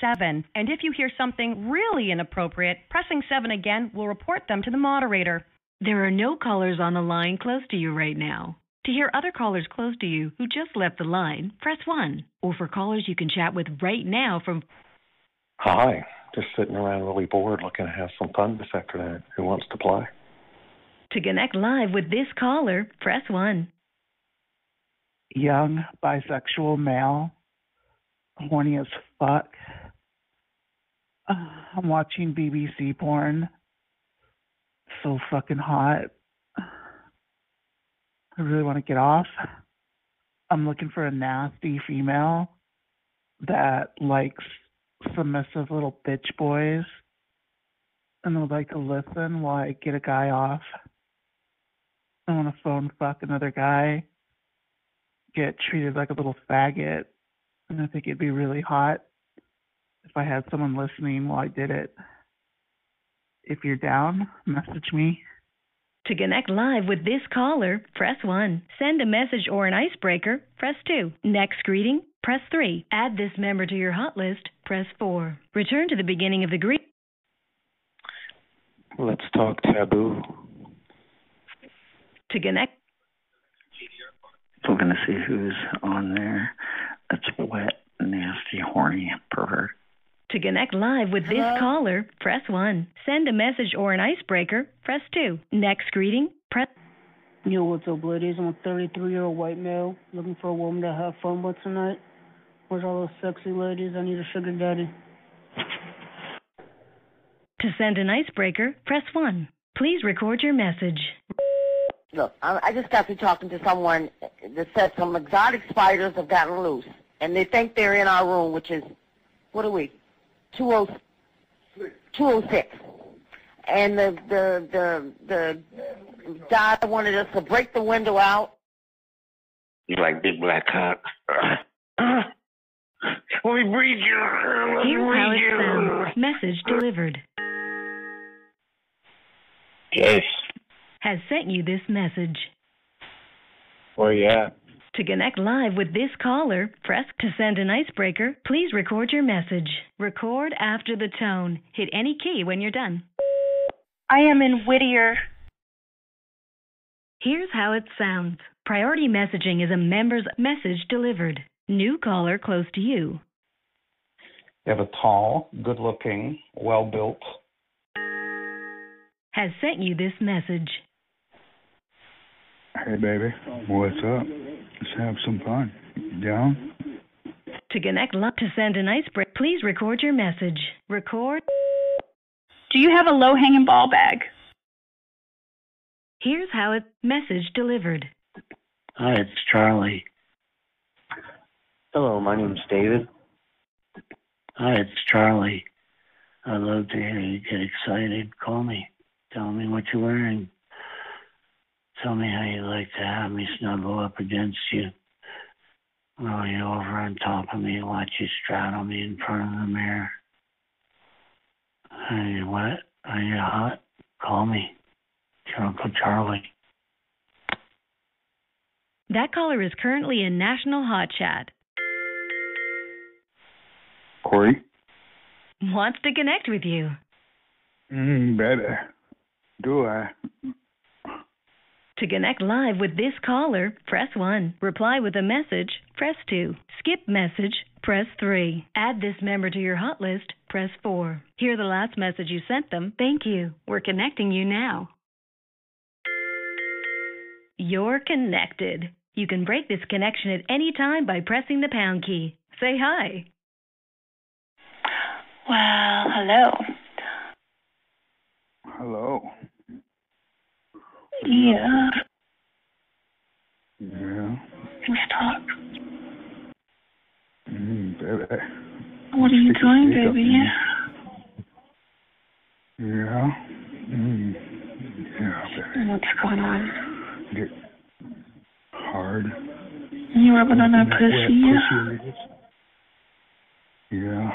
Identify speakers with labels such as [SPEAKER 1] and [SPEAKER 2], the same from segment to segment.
[SPEAKER 1] 7. And if you hear something really inappropriate, pressing 7 again will report them to the moderator. There are no callers on the line close to you right now. To hear other callers close to you who just left the line, press 1. Or for callers you can chat with right now from
[SPEAKER 2] Hi, just sitting around really bored looking to have some fun this afternoon. Who wants to play?
[SPEAKER 1] To connect live with this caller, press 1.
[SPEAKER 3] young bisexual male, horny as fuck. I'm watching BBC porn. So fucking hot. I really want to get off. I'm looking for a nasty female that likes submissive little bitch boys and would like to listen while I get a guy off. I want to phone fuck another guy get treated like a little faggot. And I think it'd be really hot if I had someone listening while I did it. If you're down, message me.
[SPEAKER 1] To connect live with this caller, press 1. Send a message or an icebreaker, press 2. Next greeting, press 3. Add this member to your hot list, press 4. Return to the beginning of the greeting.
[SPEAKER 2] Let's talk taboo.
[SPEAKER 1] To connect
[SPEAKER 4] going to see who's on there. That's a wet, nasty, horny pervert.
[SPEAKER 1] To connect live with this caller, press 1. Send a message or an icebreaker, press 2. Next greeting, press
[SPEAKER 5] Yo, what's up, ladies? I'm a 33 year old white male looking for a woman to have fun with tonight. Where's all those sexy ladies? I need a sugar daddy.
[SPEAKER 1] To send an icebreaker, press 1. Please record your message.
[SPEAKER 6] Look, I, I just got to talking to someone that said some exotic spiders have gotten loose, and they think they're in our room, which is, what are we, 20, 206. And the the the the guy wanted us to break the window out.
[SPEAKER 7] You like big black cock? Let me breathe you. Let me
[SPEAKER 1] Here's how it
[SPEAKER 7] you.
[SPEAKER 1] sounds. Message delivered.
[SPEAKER 7] Yes.
[SPEAKER 1] Has sent you this message.
[SPEAKER 7] Where you at?
[SPEAKER 1] To connect live with this caller, press to send an icebreaker. Please record your message. Record after the tone. Hit any key when you're done.
[SPEAKER 8] I am in Whittier.
[SPEAKER 1] Here's how it sounds. Priority messaging is a member's message delivered. New caller close to you.
[SPEAKER 2] You have a tall, good looking, well built.
[SPEAKER 1] Has sent you this message.
[SPEAKER 9] Hey, baby. What's up? Let's have some fun. You down?
[SPEAKER 1] To connect live to send an icebreaker, please record your message. Record.
[SPEAKER 8] Do you have a low hanging ball bag?
[SPEAKER 1] Here's how it message delivered.
[SPEAKER 4] Hi, it's Charlie.
[SPEAKER 10] Hello, my name's David.
[SPEAKER 4] Hi, it's Charlie. I'd love to hear you get excited. Call me. Tell me what you're wearing. Tell me how you like to have me snuggle up against you. Roll you over on top of me watch you straddle me in front of the mirror. Are you wet? Are you hot? Call me. It's your Uncle Charlie.
[SPEAKER 1] That caller is currently in National Hot Chat.
[SPEAKER 9] Corey?
[SPEAKER 1] Wants to connect with you.
[SPEAKER 9] Mm, better. Do I?
[SPEAKER 1] To connect live with this caller, press 1. Reply with a message, press 2. Skip message, press 3. Add this member to your hot list, press 4. Hear the last message you sent them. Thank you. We're connecting you now. You're connected. You can break this connection at any time by pressing the pound key. Say hi.
[SPEAKER 8] Well, hello.
[SPEAKER 9] Hello.
[SPEAKER 8] Yeah,
[SPEAKER 9] Yeah.
[SPEAKER 8] let's talk.
[SPEAKER 9] Mm, baby.
[SPEAKER 8] What are you
[SPEAKER 9] Stick
[SPEAKER 8] doing, baby?
[SPEAKER 9] Yeah. Mm. Yeah, baby.
[SPEAKER 8] What's going on?
[SPEAKER 9] Get hard.
[SPEAKER 8] You rubbing on that
[SPEAKER 9] That
[SPEAKER 8] pussy?
[SPEAKER 9] wet pussy. Yeah.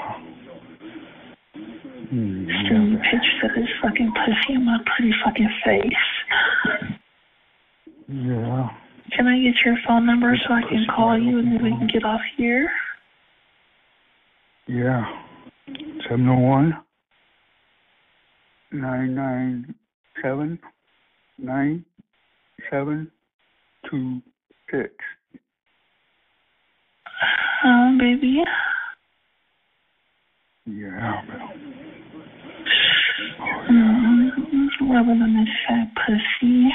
[SPEAKER 9] Mm,
[SPEAKER 8] Sending
[SPEAKER 9] yeah, baby.
[SPEAKER 8] pictures of this fucking pussy in my pretty fucking face.
[SPEAKER 9] Yeah.
[SPEAKER 8] Can I get your phone number so I can call you and then we can get off here?
[SPEAKER 9] Yeah. seven zero one nine nine seven nine seven two six.
[SPEAKER 8] Uh, baby.
[SPEAKER 9] Yeah,
[SPEAKER 8] Mm, rubbing on this fat pussy.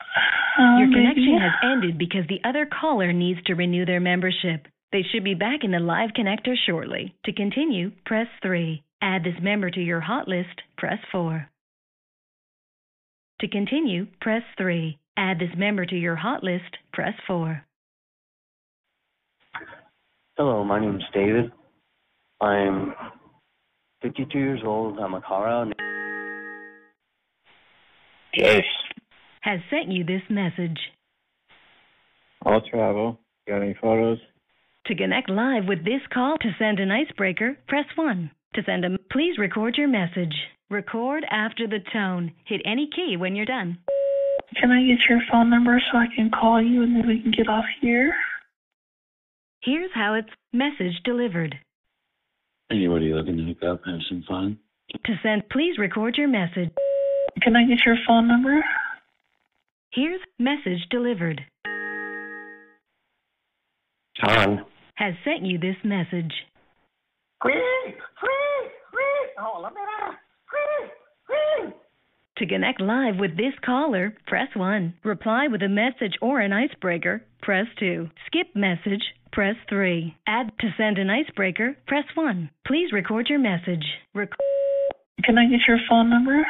[SPEAKER 8] Uh, Oh,
[SPEAKER 1] your
[SPEAKER 8] baby.
[SPEAKER 1] connection has ended because the other caller needs to renew their membership. They should be back in the live connector shortly. To continue, press 3. Add this member to your hot list, press 4. To continue, press 3. Add this member to your hot list, press 4.
[SPEAKER 10] Hello, my name is David. I'm 52 years old. I'm a Colorado.
[SPEAKER 7] Yes.
[SPEAKER 1] Has sent you this message.
[SPEAKER 7] I'll travel. Got any photos?
[SPEAKER 1] To connect live with this call to send an icebreaker, press 1. To send a please record your message. Record after the tone. Hit any key when you're done.
[SPEAKER 8] Can I get your phone number so I can call you and then we can get off here?
[SPEAKER 1] Here's how it's message delivered.
[SPEAKER 4] Anybody looking to hook up, have some fun?
[SPEAKER 1] To send, please record your message.
[SPEAKER 8] Can I get your phone number?
[SPEAKER 1] Here's message delivered.
[SPEAKER 2] John.
[SPEAKER 1] Has sent you this message. To connect live with this caller, press 1. Reply with a message or an icebreaker, press 2. Skip message, press 3. Add to send an icebreaker, press 1. Please record your message. Rec-
[SPEAKER 8] Can I get your phone number?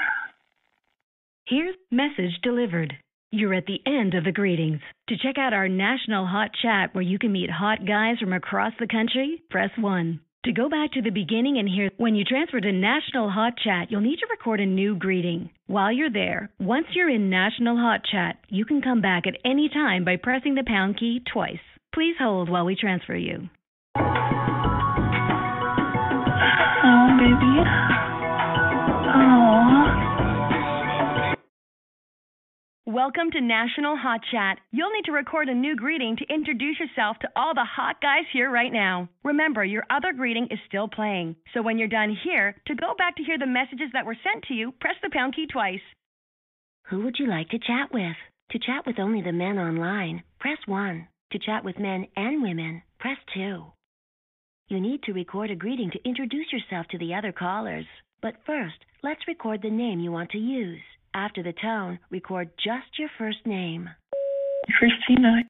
[SPEAKER 1] Here's message delivered. You're at the end of the greetings. To check out our national hot chat where you can meet hot guys from across the country, press 1. To go back to the beginning and hear when you transfer to National Hot Chat, you'll need to record a new greeting. While you're there, once you're in National Hot Chat, you can come back at any time by pressing the pound key twice. Please hold while we transfer you.
[SPEAKER 8] Oh, baby.
[SPEAKER 1] Welcome to National Hot Chat. You'll need to record a new greeting to introduce yourself to all the hot guys here right now. Remember, your other greeting is still playing. So when you're done here, to go back to hear the messages that were sent to you, press the pound key twice.
[SPEAKER 11] Who would you like to chat with? To chat with only the men online, press 1. To chat with men and women, press 2. You need to record a greeting to introduce yourself to the other callers. But first, let's record the name you want to use. After the tone, record just your first name.
[SPEAKER 8] Christina.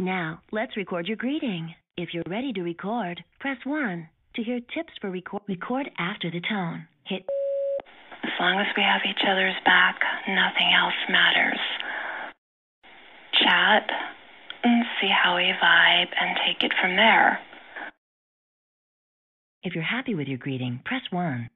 [SPEAKER 11] Now, let's record your greeting. If you're ready to record, press 1. To hear tips for record, record after the tone. Hit
[SPEAKER 12] As long as we have each other's back, nothing else matters. Chat and see how we vibe and take it from there.
[SPEAKER 11] If you're happy with your greeting, press 1.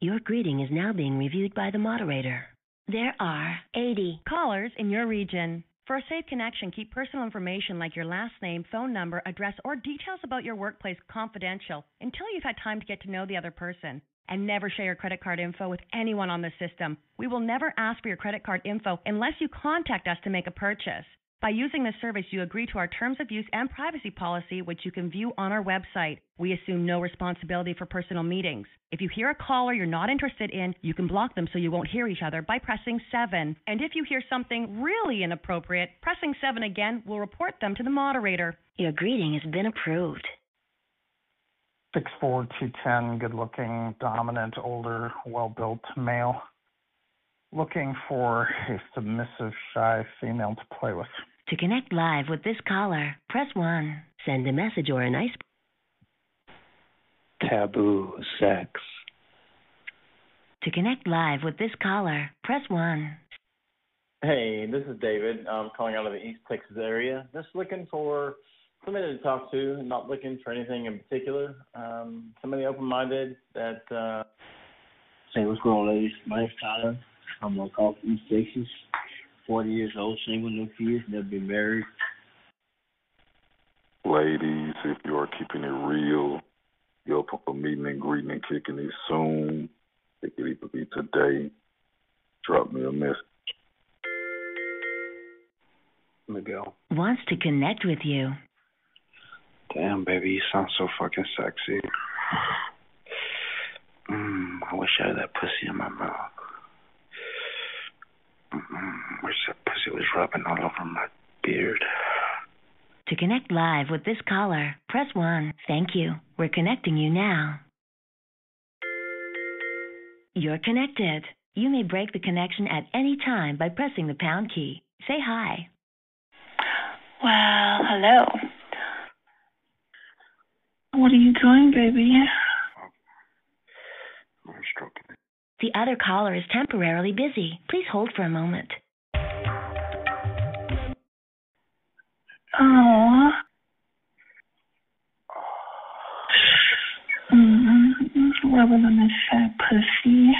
[SPEAKER 11] Your greeting is now being reviewed by the moderator. There are 80
[SPEAKER 1] Callers in your region. For a safe connection, keep personal information like your last name, phone number, address, or details about your workplace confidential until you've had time to get to know the other person. And never share your credit card info with anyone on the system. We will never ask for your credit card info unless you contact us to make a purchase. By using this service, you agree to our terms of use and privacy policy, which you can view on our website. We assume no responsibility for personal meetings. If you hear a caller you're not interested in, you can block them so you won't hear each other by pressing 7. And if you hear something really inappropriate, pressing 7 again will report them to the moderator.
[SPEAKER 11] Your greeting has been approved.
[SPEAKER 3] Six four two ten, good looking, dominant, older, well built male. Looking for a submissive, shy female to play with.
[SPEAKER 11] To connect live with this caller, press 1. Send a message or an ice.
[SPEAKER 2] Taboo sex.
[SPEAKER 11] To connect live with this caller, press 1.
[SPEAKER 13] Hey, this is David. I'm calling out of the East Texas area. Just looking for somebody to talk to, not looking for anything in particular. Um, somebody open-minded that. Uh...
[SPEAKER 4] Hey, what's going on, ladies? My name's Tyler. I'm on call from East Texas. 40 years old, single, no kids, never been married.
[SPEAKER 14] Ladies, if you are keeping it real, you'll put a meeting and greeting and kicking it soon. It could either be today. Drop me a message.
[SPEAKER 2] Miguel.
[SPEAKER 11] Wants to connect with you.
[SPEAKER 15] Damn, baby, you sound so fucking sexy. Mm, I wish I had that pussy in my mouth. Mm, wish that pussy was rubbing all over my beard.
[SPEAKER 11] To connect live with this caller, press 1. Thank you. We're connecting you now. You're connected. You may break the connection at any time by pressing the pound key. Say hi.
[SPEAKER 12] Well, hello.
[SPEAKER 8] What are you doing, baby?
[SPEAKER 11] The other caller is temporarily busy. Please hold for a moment.
[SPEAKER 8] Oh. Mm-hmm. Rubbing on this fat pussy.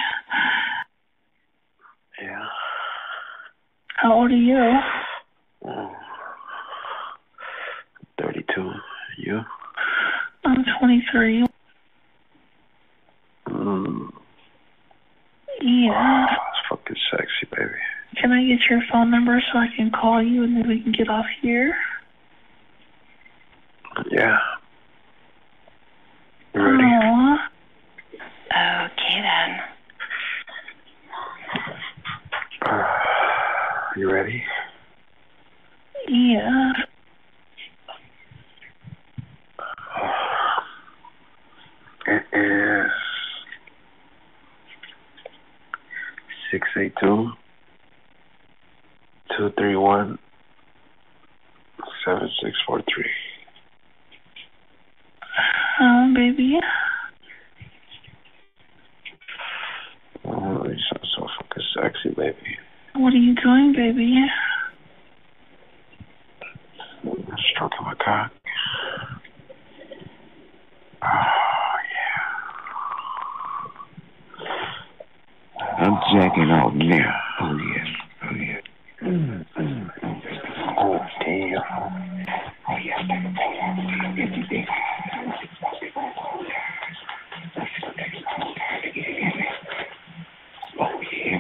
[SPEAKER 15] Yeah.
[SPEAKER 8] How old are you?
[SPEAKER 15] Mm. 32. You?
[SPEAKER 8] I'm 23.
[SPEAKER 15] Mm.
[SPEAKER 8] Yeah.
[SPEAKER 15] That's fucking sexy, baby.
[SPEAKER 8] Can I get your phone number so I can call you and then we can get off here?
[SPEAKER 15] Yeah. You ready?
[SPEAKER 8] Aw.
[SPEAKER 12] Okay then.
[SPEAKER 15] You ready?
[SPEAKER 8] Yeah.
[SPEAKER 15] It is six eight two two three one seven six four three.
[SPEAKER 8] Um, baby.
[SPEAKER 15] Oh, you sound so fucking sexy, baby.
[SPEAKER 8] What are you doing, baby?
[SPEAKER 15] I'm stroking my cock.
[SPEAKER 16] I'm jacking off now. Oh yeah. Oh yeah.
[SPEAKER 15] Oh damn.
[SPEAKER 16] Oh yeah. Oh yeah.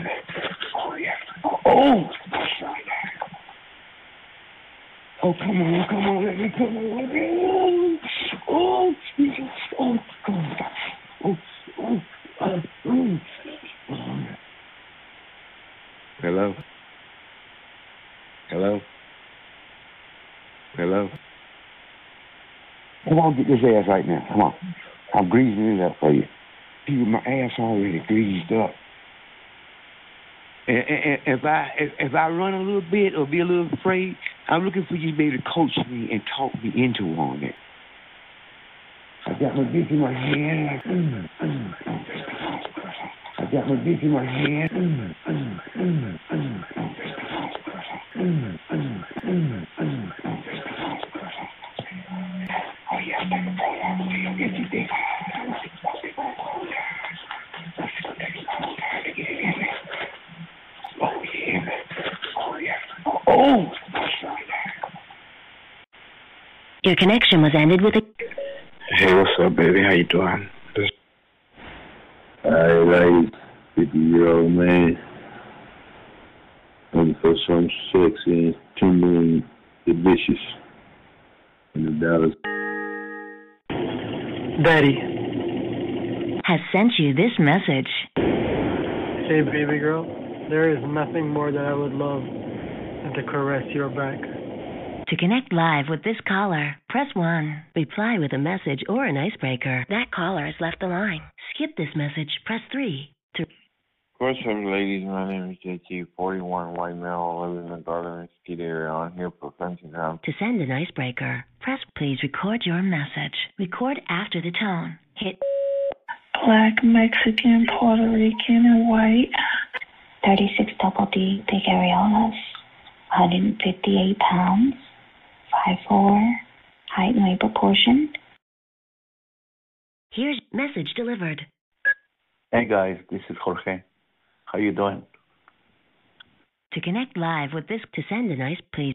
[SPEAKER 16] Oh yeah. Oh. Oh come on, come on, let me come on, let me. Oh, Jesus. Oh, come on. Oh, oh, oh, oh. Hello? Hello? Hello? Come on, get this ass right now. Come on. I'm greasing it up for you. Dude, my ass already greased up. And, and, and if I if, if I run a little bit or be a little afraid, I'm looking for you to be able to coach me and talk me into on it. I got my dick in my hand. I got my dick in my hand.
[SPEAKER 11] Your connection was ended with a.
[SPEAKER 15] Hey, what's up, baby? How you doing?
[SPEAKER 17] I like 50 year old man. Looking for some sexy and tender and delicious in the Dallas.
[SPEAKER 18] Daddy.
[SPEAKER 11] Has sent you this message.
[SPEAKER 18] Hey, baby girl. There is nothing more that I would love than to caress your back.
[SPEAKER 11] To connect live with this caller, press 1. Reply with a message or an icebreaker. That caller has left the line. Skip this message, press 3. To
[SPEAKER 19] What's up, ladies? My name is JT, 41 white male, living in the Garland Mesquite area on here for fencing ground.
[SPEAKER 11] To send an icebreaker, press please record your message. Record after the tone. Hit
[SPEAKER 8] Black, Mexican, Puerto Rican, and white.
[SPEAKER 20] 36 double D, big areolas, 158 pounds, 5'4", height and weight proportion.
[SPEAKER 11] Here's message delivered.
[SPEAKER 21] Hey guys, this is Jorge. How you doing?
[SPEAKER 11] To connect live with this to send a nice please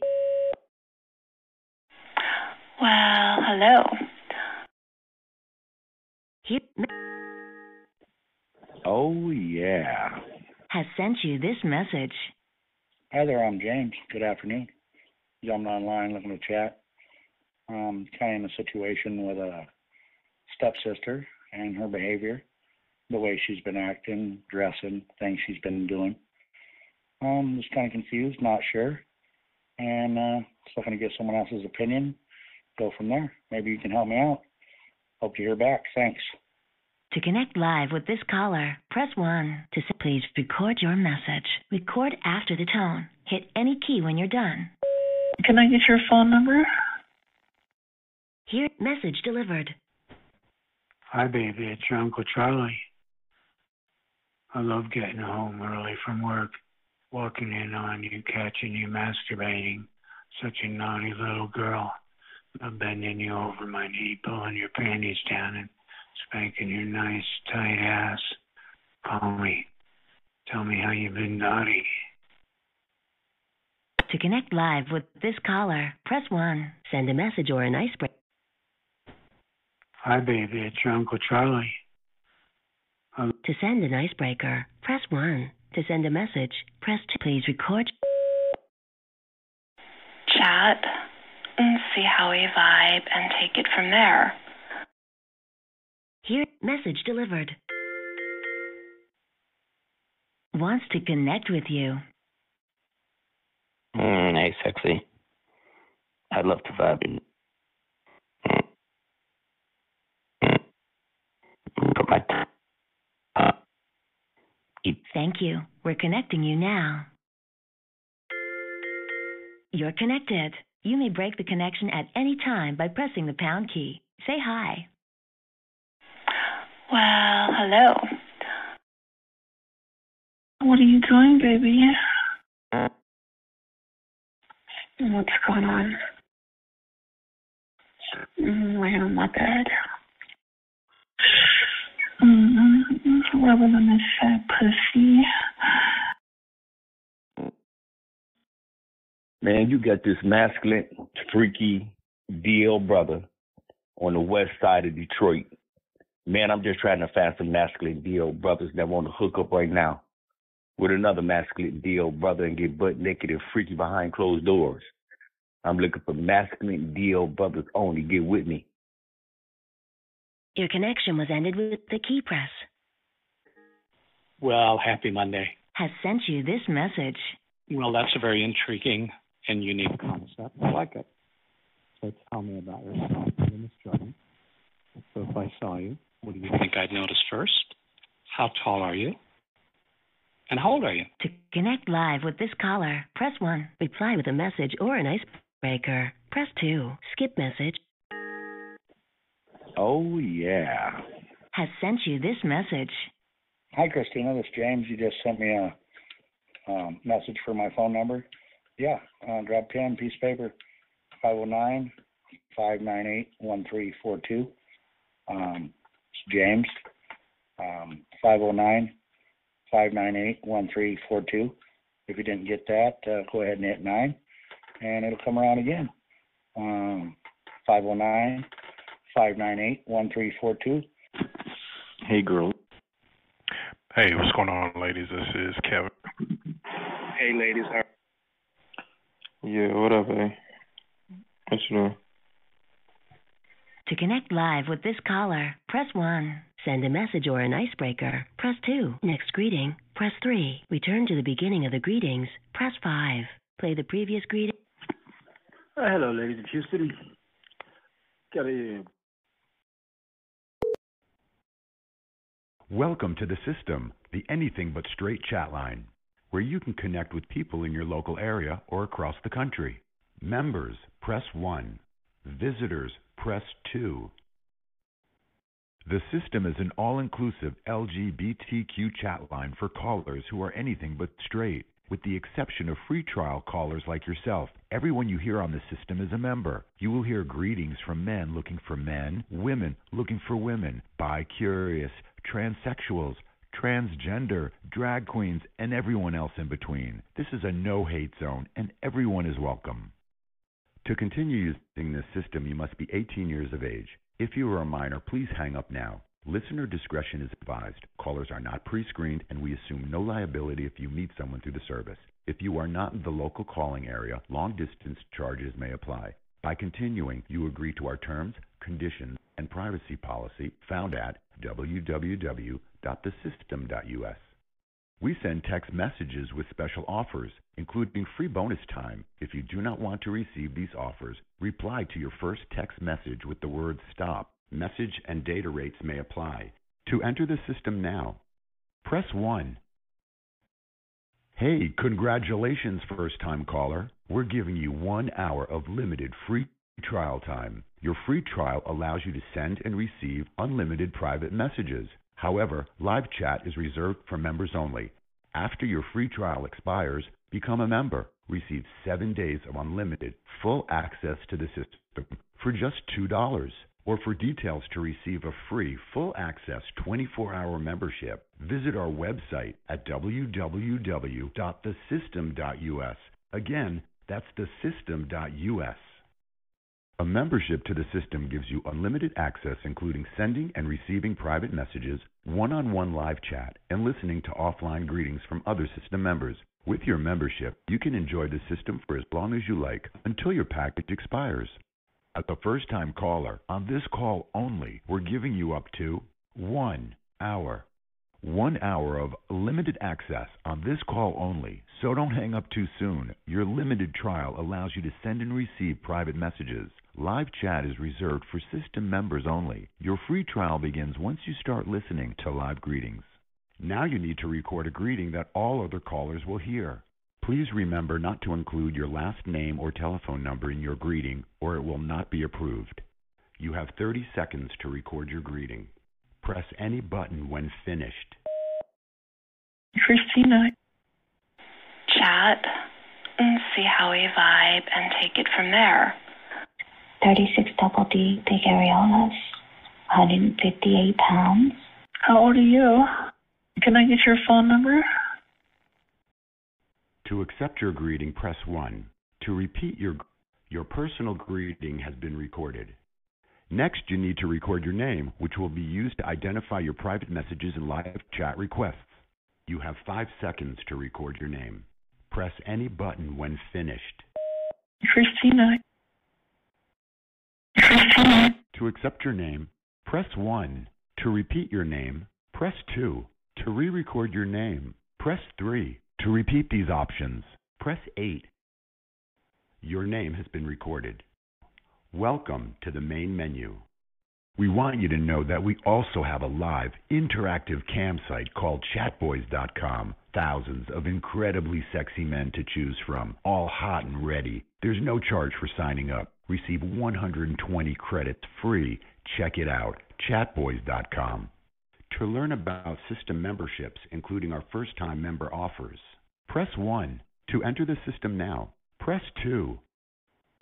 [SPEAKER 12] Well, hello.
[SPEAKER 16] Oh yeah.
[SPEAKER 11] has sent you this message.
[SPEAKER 22] Hi there, I'm James. Good afternoon. Jumping online looking to chat.
[SPEAKER 23] um, kind of in a situation with a stepsister and her behavior, the way she's been acting, dressing, things she's been doing. Um, just kind of confused, not sure, and uh, just looking to get someone else's opinion. Go from there. Maybe you can help me out. Hope to hear back. Thanks.
[SPEAKER 11] To connect live with this caller, press 1. To please record your message. Record after the tone. Hit any key when you're done.
[SPEAKER 8] Can I get your phone number?
[SPEAKER 11] Here, message delivered.
[SPEAKER 4] Hi, baby. It's your Uncle Charlie. I love getting home early from work, walking in on you, catching you masturbating. Such a naughty little girl. I'm bending you over my knee, pulling your panties down, and spanking your nice, tight ass. Call me. Tell me how you've been naughty.
[SPEAKER 11] To connect live with this caller, press 1. Send a message or an icebreaker.
[SPEAKER 4] Hi, baby. It's your Uncle Charlie.
[SPEAKER 11] Um, to send an icebreaker, press 1. To send a message, press 2. Please record.
[SPEAKER 12] Chat and see how we vibe and take it from there.
[SPEAKER 11] Here, message delivered. Wants to connect with you.
[SPEAKER 15] Mm, hey, sexy. I'd love to vibe in. Put my
[SPEAKER 11] Thank you. We're connecting you now. You're connected. You may break the connection at any time by pressing the pound key. Say hi.
[SPEAKER 12] Well, hello.
[SPEAKER 8] What are you doing, baby? What's going on? Laying on my bed. Mm-hmm. Rubbing on this fat pussy.
[SPEAKER 21] Man, you got this masculine, freaky DL brother on the west side of Detroit. Man, I'm just trying to find some masculine DL brothers that want to hook up right now with another masculine DL brother and get butt naked and freaky behind closed doors. I'm looking for masculine DL brothers only. Get with me.
[SPEAKER 11] Your connection was ended with the key press.
[SPEAKER 22] Well, happy Monday.
[SPEAKER 11] Has sent you this message.
[SPEAKER 22] Well, that's a very intriguing and unique concept. I like it. So tell me about yourself in this journey. So if I saw you, what do you think I'd notice first? How tall are you? And how old are you?
[SPEAKER 11] To connect live with this caller, press 1. Reply with a message or an icebreaker. Press 2. Skip message.
[SPEAKER 23] Oh, yeah.
[SPEAKER 11] Has sent you this message.
[SPEAKER 23] Hi, Christina. This is James. You just sent me a um, message for my phone number. Yeah, uh, grab pen, piece of paper, 509 598 1342. Um, It's James. Um, 509 598 1342. If you didn't get that, uh, go ahead and hit 9, and it'll come around again. Um, 509 598 1342.
[SPEAKER 7] Hey, girl.
[SPEAKER 24] Hey, what's going on, ladies? This is Kevin.
[SPEAKER 7] Hey, ladies. How
[SPEAKER 19] Yeah, what up, eh? What you doing?
[SPEAKER 11] To connect live with this caller, press 1. Send a message or an icebreaker, press 2. Next greeting, press 3. Return to the beginning of the greetings, press 5. Play the previous greeting.
[SPEAKER 25] Uh, hello, ladies of Houston. Got a
[SPEAKER 26] Welcome to the system, the Anything But Straight chat line, where you can connect with people in your local area or across the country. Members, press 1. Visitors, press 2. The system is an all inclusive LGBTQ chat line for callers who are anything but straight. With the exception of free trial callers like yourself, everyone you hear on the system is a member. You will hear greetings from men looking for men, women looking for women, bi curious, transsexuals, transgender, drag queens, and everyone else in between. This is a no hate zone, and everyone is welcome. To continue using this system, you must be 18 years of age. If you are a minor, please hang up now. Listener discretion is advised. Callers are not pre screened, and we assume no liability if you meet someone through the service. If you are not in the local calling area, long distance charges may apply. By continuing, you agree to our terms, conditions, and privacy policy found at www.thesystem.us. We send text messages with special offers, including free bonus time. If you do not want to receive these offers, reply to your first text message with the word STOP. Message and data rates may apply. To enter the system now, press 1. Hey, congratulations, first time caller. We're giving you one hour of limited free trial time. Your free trial allows you to send and receive unlimited private messages. However, live chat is reserved for members only. After your free trial expires, become a member. Receive seven days of unlimited, full access to the system for just $2. Or for details to receive a free, full access 24 hour membership, visit our website at www.thesystem.us. Again, that's thesystem.us. A membership to the system gives you unlimited access, including sending and receiving private messages, one on one live chat, and listening to offline greetings from other system members. With your membership, you can enjoy the system for as long as you like until your package expires. At the first time caller, on this call only, we're giving you up to one hour. One hour of limited access on this call only. So don't hang up too soon. Your limited trial allows you to send and receive private messages. Live chat is reserved for system members only. Your free trial begins once you start listening to live greetings. Now you need to record a greeting that all other callers will hear. Please remember not to include your last name or telephone number in your greeting, or it will not be approved. You have 30 seconds to record your greeting. Press any button when finished.
[SPEAKER 8] Christina.
[SPEAKER 12] Chat and see how we vibe and take it from there.
[SPEAKER 20] 36 double D, big areolas, 158 pounds.
[SPEAKER 8] How old are you? Can I get your phone number?
[SPEAKER 26] To accept your greeting, press 1. To repeat your your personal greeting has been recorded. Next, you need to record your name, which will be used to identify your private messages and live chat requests. You have 5 seconds to record your name. Press any button when finished.
[SPEAKER 8] Christina.
[SPEAKER 26] To accept your name, press 1. To repeat your name, press 2. To re-record your name, press 3. To repeat these options, press 8. Your name has been recorded. Welcome to the main menu. We want you to know that we also have a live, interactive campsite called chatboys.com. Thousands of incredibly sexy men to choose from, all hot and ready. There's no charge for signing up. Receive 120 credits free. Check it out, chatboys.com. To learn about system memberships, including our first time member offers, press 1. To enter the system now, press 2.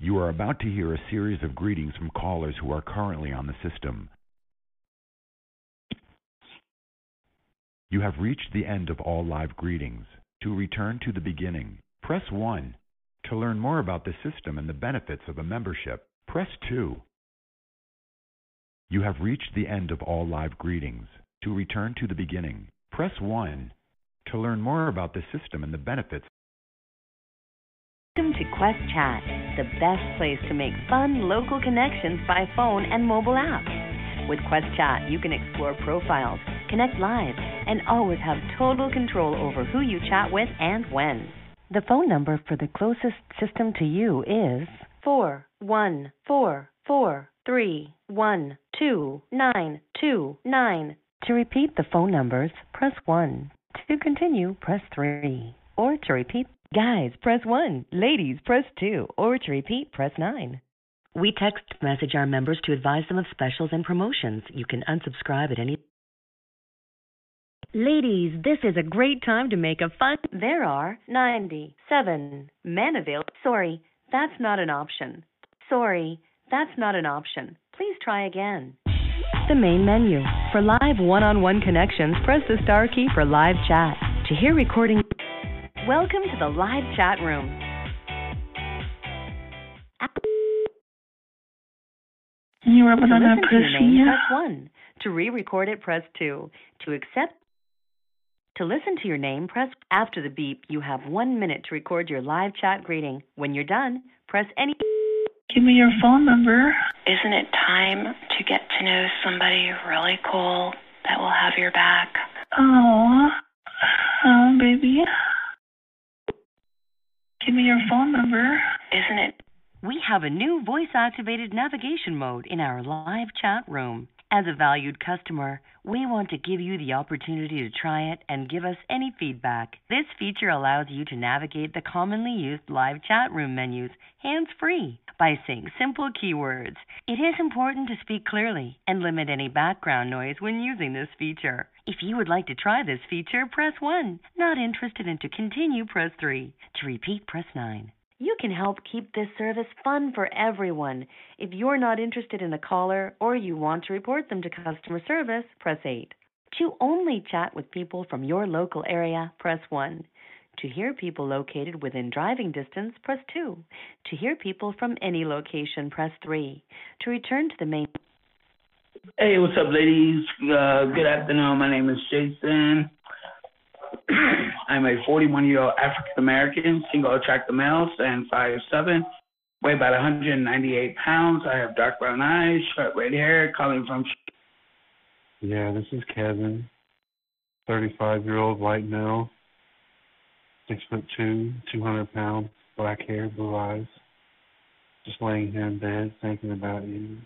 [SPEAKER 26] You are about to hear a series of greetings from callers who are currently on the system. You have reached the end of all live greetings. To return to the beginning, press 1. To learn more about the system and the benefits of a membership, press 2. You have reached the end of all live greetings. To return to the beginning, press 1. To learn more about the system and the benefits
[SPEAKER 27] Welcome to Quest Chat, the best place to make fun local connections by phone and mobile apps. With Quest Chat, you can explore profiles, connect live, and always have total control over who you chat with and when. The phone number for the closest system to you is four one four four three one two nine two nine. To repeat the phone numbers, press 1. To continue, press 3. Or to repeat, guys, press 1. Ladies, press 2. Or to repeat, press 9. We text message our members to advise them of specials and promotions. You can unsubscribe at any Ladies, this is a great time to make a fun. There are 97 men available. Sorry, that's not an option. Sorry, that's not an option. Please try again. The main menu. For live one on one connections, press the star key for live chat. To hear recording, welcome to the live chat room.
[SPEAKER 8] You are
[SPEAKER 27] To
[SPEAKER 8] banana
[SPEAKER 27] listen to your name,
[SPEAKER 8] Christina.
[SPEAKER 27] press 1. To re record it, press 2. To accept to listen to your name, press after the beep. You have one minute to record your live chat greeting. When you're done, press any.
[SPEAKER 8] Give me your phone number.
[SPEAKER 12] Isn't it time to get to know somebody really cool that will have your back?
[SPEAKER 8] Oh, oh, baby. Give me your phone number.
[SPEAKER 12] Isn't it?
[SPEAKER 27] We have a new voice activated navigation mode in our live chat room. As a valued customer, we want to give you the opportunity to try it and give us any feedback. This feature allows you to navigate the commonly used live chat room menus hands free by saying simple keywords. It is important to speak clearly and limit any background noise when using this feature. If you would like to try this feature, press 1. Not interested and to continue, press 3. To repeat, press 9. You can help keep this service fun for everyone. If you're not interested in a caller or you want to report them to customer service, press 8. To only chat with people from your local area, press 1. To hear people located within driving distance, press 2. To hear people from any location, press 3. To return to the main.
[SPEAKER 28] Hey, what's up, ladies? Uh, good afternoon. My name is Jason. I'm a 41 year old African American, single attractive male, and 5'7, weigh about 198 pounds. I have dark brown eyes, short red hair, calling from.
[SPEAKER 29] Yeah, this is Kevin, 35 year old white male, six foot two, 200 pounds, black hair, blue eyes. Just laying here in bed thinking about you.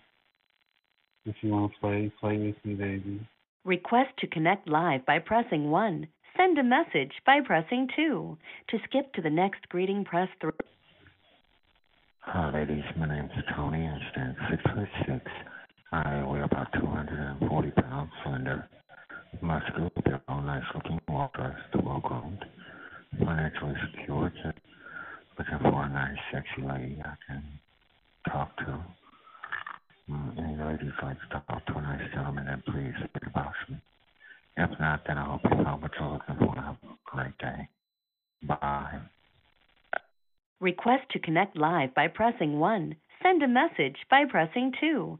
[SPEAKER 29] If you want to play, play with me, baby.
[SPEAKER 27] Request to connect live by pressing 1. Send a message by pressing 2. To skip to the next greeting, press 3.
[SPEAKER 30] Hi, ladies. My name is Tony. I stand six foot six. I weigh about 240 pounds, slender, muscular, a nice looking, well dressed, well groomed, financially secure. Just looking for a nice, sexy lady I can talk to. Mm, any ladies like to talk to a nice gentleman, then please think about me. If not, then I hope you found what you're looking for. Have a great day. Bye.
[SPEAKER 27] Request to connect live by pressing 1. Send a message by pressing 2.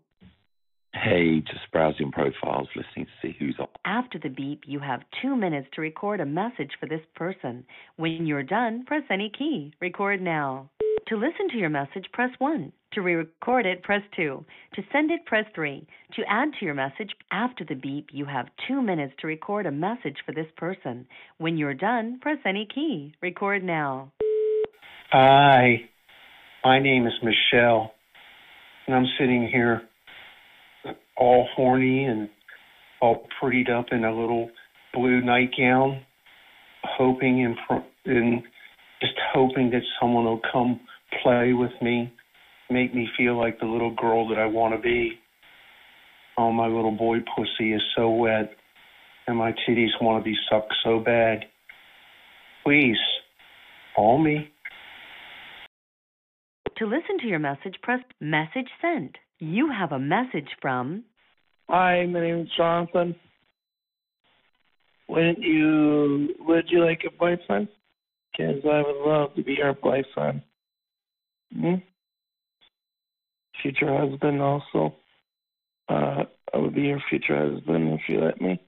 [SPEAKER 7] Hey, just browsing profiles, listening to see who's on.
[SPEAKER 27] After the beep, you have two minutes to record a message for this person. When you're done, press any key. Record now. To listen to your message, press 1. To re record it, press 2. To send it, press 3. To add to your message, after the beep, you have two minutes to record a message for this person. When you're done, press any key. Record now.
[SPEAKER 2] Hi, my name is Michelle, and I'm sitting here all horny and all prettied up in a little blue nightgown, hoping and, and just hoping that someone will come play with me, make me feel like the little girl that I want to be. Oh, my little boy pussy is so wet, and my titties want to be sucked so bad. Please, call me.
[SPEAKER 27] To listen to your message, press message sent. You have a message from
[SPEAKER 31] Hi, my name is Jonathan. Wouldn't you, would you like a boyfriend? Because I would love to be your boyfriend. Hmm? Future husband also. Uh, I would be your future husband if you let me.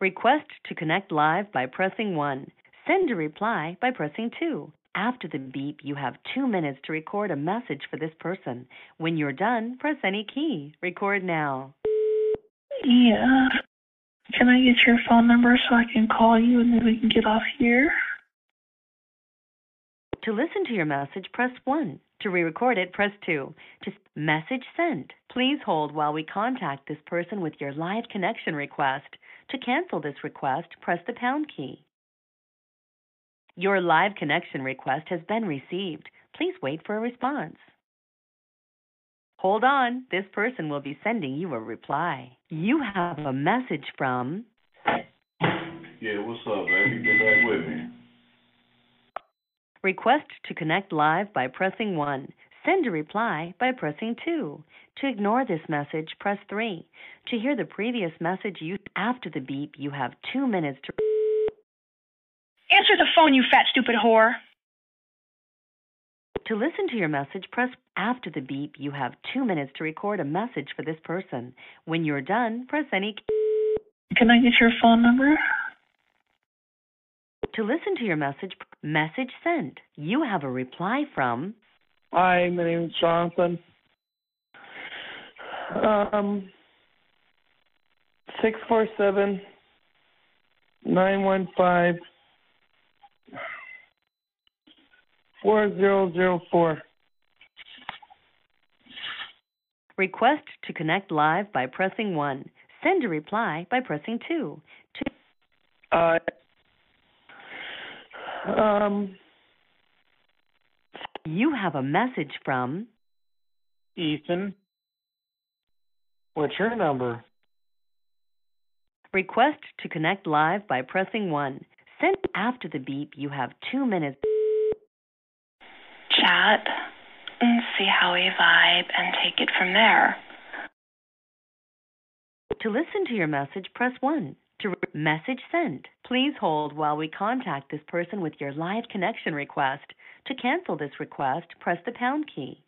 [SPEAKER 27] Request to connect live by pressing 1. Send a reply by pressing 2. After the beep, you have two minutes to record a message for this person. When you're done, press any key. Record now.
[SPEAKER 8] Yeah. Can I get your phone number so I can call you and then we can get off here?
[SPEAKER 27] To listen to your message, press 1. To re record it, press 2. To message sent. Please hold while we contact this person with your live connection request. To cancel this request, press the pound key. Your live connection request has been received. Please wait for a response. Hold on, this person will be sending you a reply. You have a message from
[SPEAKER 14] Yeah, what's up, baby? Get back with me.
[SPEAKER 27] Request to connect live by pressing 1. Send a reply by pressing 2. To ignore this message, press 3. To hear the previous message you after the beep, you have 2 minutes to
[SPEAKER 32] Answer the phone, you fat stupid whore.
[SPEAKER 27] To listen to your message, press after the beep. You have 2 minutes to record a message for this person. When you're done, press any
[SPEAKER 8] Can I get your phone number?
[SPEAKER 27] To listen to your message, message sent. You have a reply from
[SPEAKER 31] Hi, my name is Jonathan. Um, six four seven nine one five four zero zero four.
[SPEAKER 27] Request to connect live by pressing 1. Send a reply by pressing 2. two.
[SPEAKER 31] Uh, um,
[SPEAKER 27] you have a message from
[SPEAKER 33] Ethan. What's your number?
[SPEAKER 27] Request to connect live by pressing 1. Send after the beep. You have 2 minutes.
[SPEAKER 12] Chat and see how we vibe and take it from there.
[SPEAKER 27] To listen to your message, press 1. To message sent. Please hold while we contact this person with your live connection request. To cancel this request, press the pound key.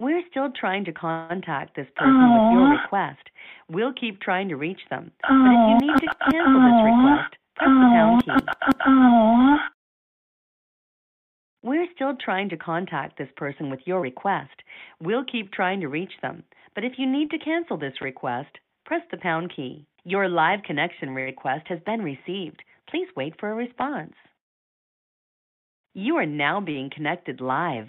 [SPEAKER 27] We're still trying to contact this person with your request. We'll keep trying to reach them. But if you need to cancel this request, press the pound key. We're still trying to contact this person with your request. We'll keep trying to reach them. But if you need to cancel this request, press the pound key. Your live connection request has been received. Please wait for a response. You are now being connected live.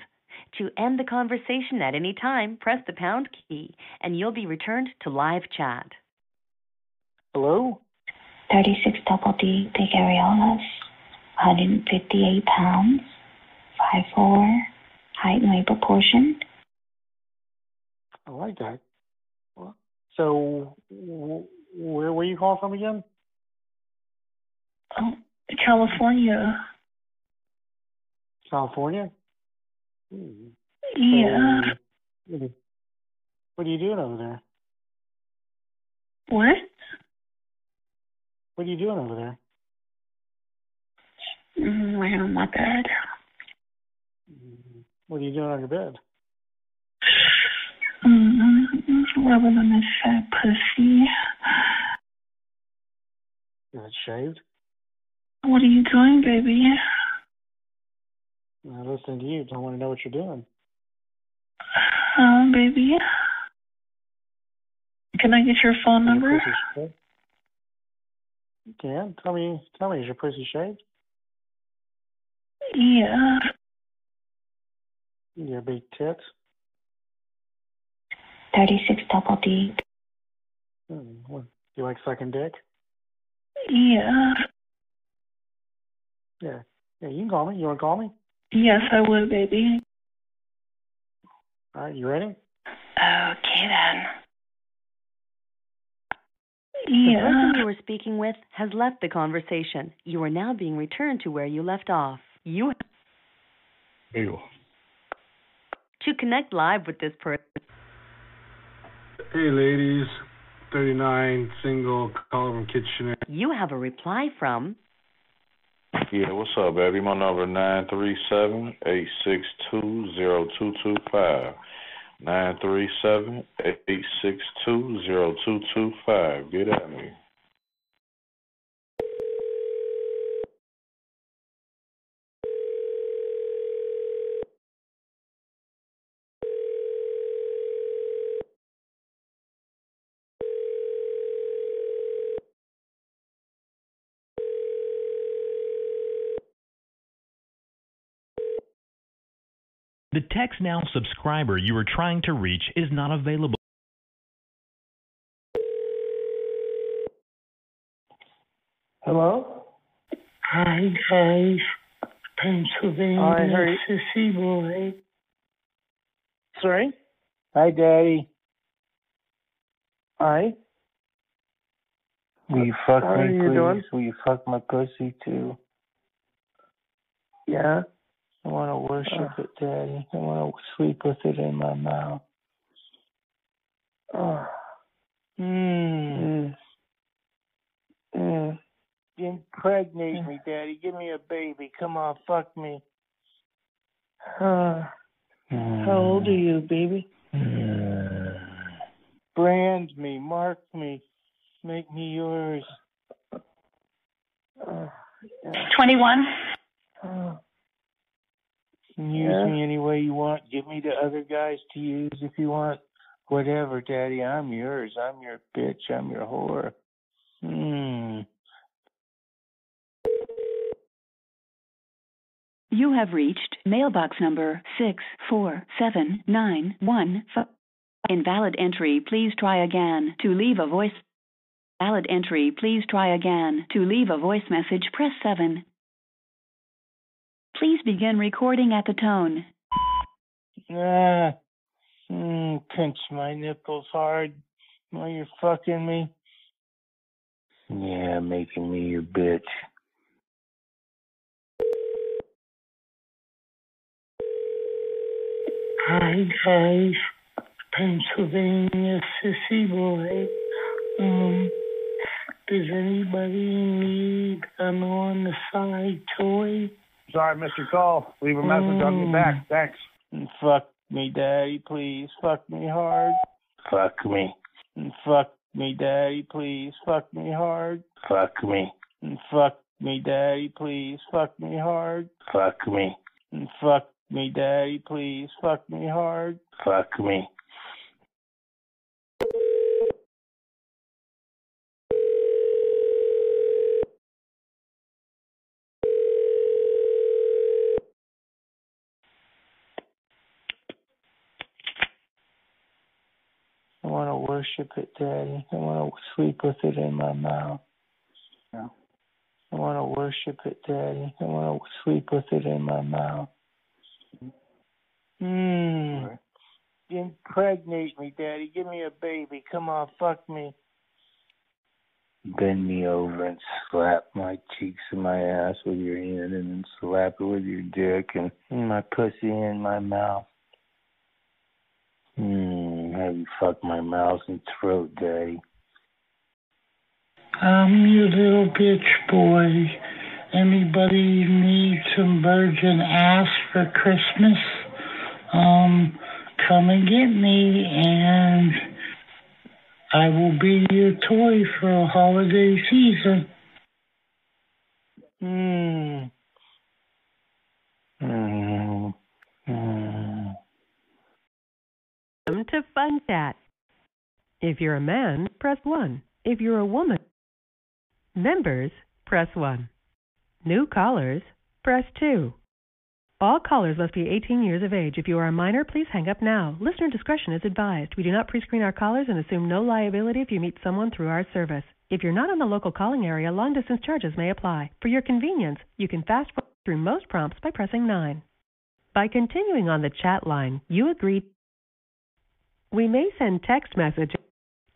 [SPEAKER 27] To end the conversation at any time, press the pound key and you'll be returned to live chat.
[SPEAKER 33] Hello?
[SPEAKER 20] 36 double D big areolas, 158 pounds, 5'4", height and weight proportion.
[SPEAKER 33] I like that. So, wh- where were you calling from again?
[SPEAKER 8] oh, California.
[SPEAKER 33] California? Hmm.
[SPEAKER 8] Yeah.
[SPEAKER 33] So, what are- you doing over there?
[SPEAKER 8] What?
[SPEAKER 33] What are you doing over there?
[SPEAKER 8] Mm, laying on my bed.
[SPEAKER 33] What are you doing on your bed?
[SPEAKER 8] This fat pussy.
[SPEAKER 33] It shaved?
[SPEAKER 8] What are you doing, baby?
[SPEAKER 33] I'm listening to you. I want to know what you're doing.
[SPEAKER 8] Huh, baby? Can I get your phone number?
[SPEAKER 33] Your? You can. Tell me, tell me, is your pussy shaved?
[SPEAKER 8] Yeah.
[SPEAKER 33] You got big tits?
[SPEAKER 20] 36 double D.
[SPEAKER 33] Hmm. What, you like sucking dick?
[SPEAKER 8] Yeah.
[SPEAKER 33] Yeah. Yeah, you can call me. You want to call me?
[SPEAKER 8] Yes, I would, baby.
[SPEAKER 33] All right, you ready?
[SPEAKER 12] Okay then.
[SPEAKER 8] Yeah.
[SPEAKER 27] The person you were speaking with has left the conversation. You are now being returned to where you left off. You
[SPEAKER 29] Ew.
[SPEAKER 27] to connect live with this person.
[SPEAKER 29] Hey, ladies. 39, single, caller from Kitchener.
[SPEAKER 27] You have a reply from
[SPEAKER 14] Yeah, what's up, baby? My number nine three seven eight six two zero two two five. Nine three seven eight six two zero two two five. Get at me.
[SPEAKER 34] The TextNow subscriber you are trying to reach is not available.
[SPEAKER 31] Hello?
[SPEAKER 8] Hi, guys. Pennsylvania
[SPEAKER 31] Hi, Harry.
[SPEAKER 8] sissy boy.
[SPEAKER 31] Sorry?
[SPEAKER 33] Hi, Daddy.
[SPEAKER 31] Hi.
[SPEAKER 33] Will you fuck
[SPEAKER 31] How are
[SPEAKER 33] me,
[SPEAKER 31] you
[SPEAKER 33] please?
[SPEAKER 31] doing?
[SPEAKER 33] Will you fuck my pussy, too?
[SPEAKER 31] Yeah.
[SPEAKER 33] I want to worship
[SPEAKER 31] Uh.
[SPEAKER 33] it, Daddy. I want to sleep with it in my mouth.
[SPEAKER 31] Oh.
[SPEAKER 33] Mmm.
[SPEAKER 31] Mm. Mm.
[SPEAKER 33] Impregnate me, Daddy. Give me a baby. Come on, fuck me.
[SPEAKER 31] Uh, how old are you, baby?
[SPEAKER 33] Brand me, mark me, make me yours.
[SPEAKER 31] Uh, yeah.
[SPEAKER 32] 21.
[SPEAKER 31] Uh,
[SPEAKER 35] Use
[SPEAKER 31] Yeah.
[SPEAKER 35] me any way you want. Give me to other guys to use if you want. Whatever, Daddy. I'm yours. I'm your bitch. I'm your whore. Hmm.
[SPEAKER 36] You have reached mailbox number 64791. Invalid entry. Please try again. To leave a voice valid entry. Please try again. To leave a voice message, press 7. Please begin recording at the tone.
[SPEAKER 35] Ah. Hmm. Pinch my nipples hard while you're fucking me. Yeah, making me your bitch. Hi guys, Pennsylvania sissy boy. Um, does anybody need an on the side toy?
[SPEAKER 23] Sorry, your call. Leave a message. I'll get back. Thanks.
[SPEAKER 35] Mm, Fuck me, daddy, please. Fuck me hard. Fuck me. Mm, Fuck me, daddy, please. Fuck me hard. Fuck me. Mm, Fuck me, daddy, please. Fuck me hard. Fuck me. Fuck me, daddy, please. Fuck me hard. Fuck me. I want to worship it, Daddy. I want to sleep with it in my mouth.
[SPEAKER 23] Yeah.
[SPEAKER 35] I want to worship it, Daddy. I want to sleep with it in my mouth. Mmm. Impregnate me, Daddy. Give me a baby. Come on, fuck me. Bend me over and slap my cheeks and my ass with your hand and then slap it with your dick and my pussy in my mouth. Have you fuck my mouth and throat, Daddy? I'm your little bitch boy. Anybody need some virgin ass for Christmas? Um, come and get me and I will be your toy for a holiday season. Hmm. Hmm.
[SPEAKER 37] Welcome to Fun Chat. If you're a man, press 1. If you're a woman, members, press 1. New callers, press 2. All callers must be 18 years of age. If you are a minor, please hang up now. Listener discretion is advised. We do not pre-screen our callers and assume no liability if you meet someone through our service. If you're not in the local calling area, long-distance charges may apply. For your convenience, you can fast forward through most prompts by pressing 9. By continuing on the chat line, you agree we may send text messages.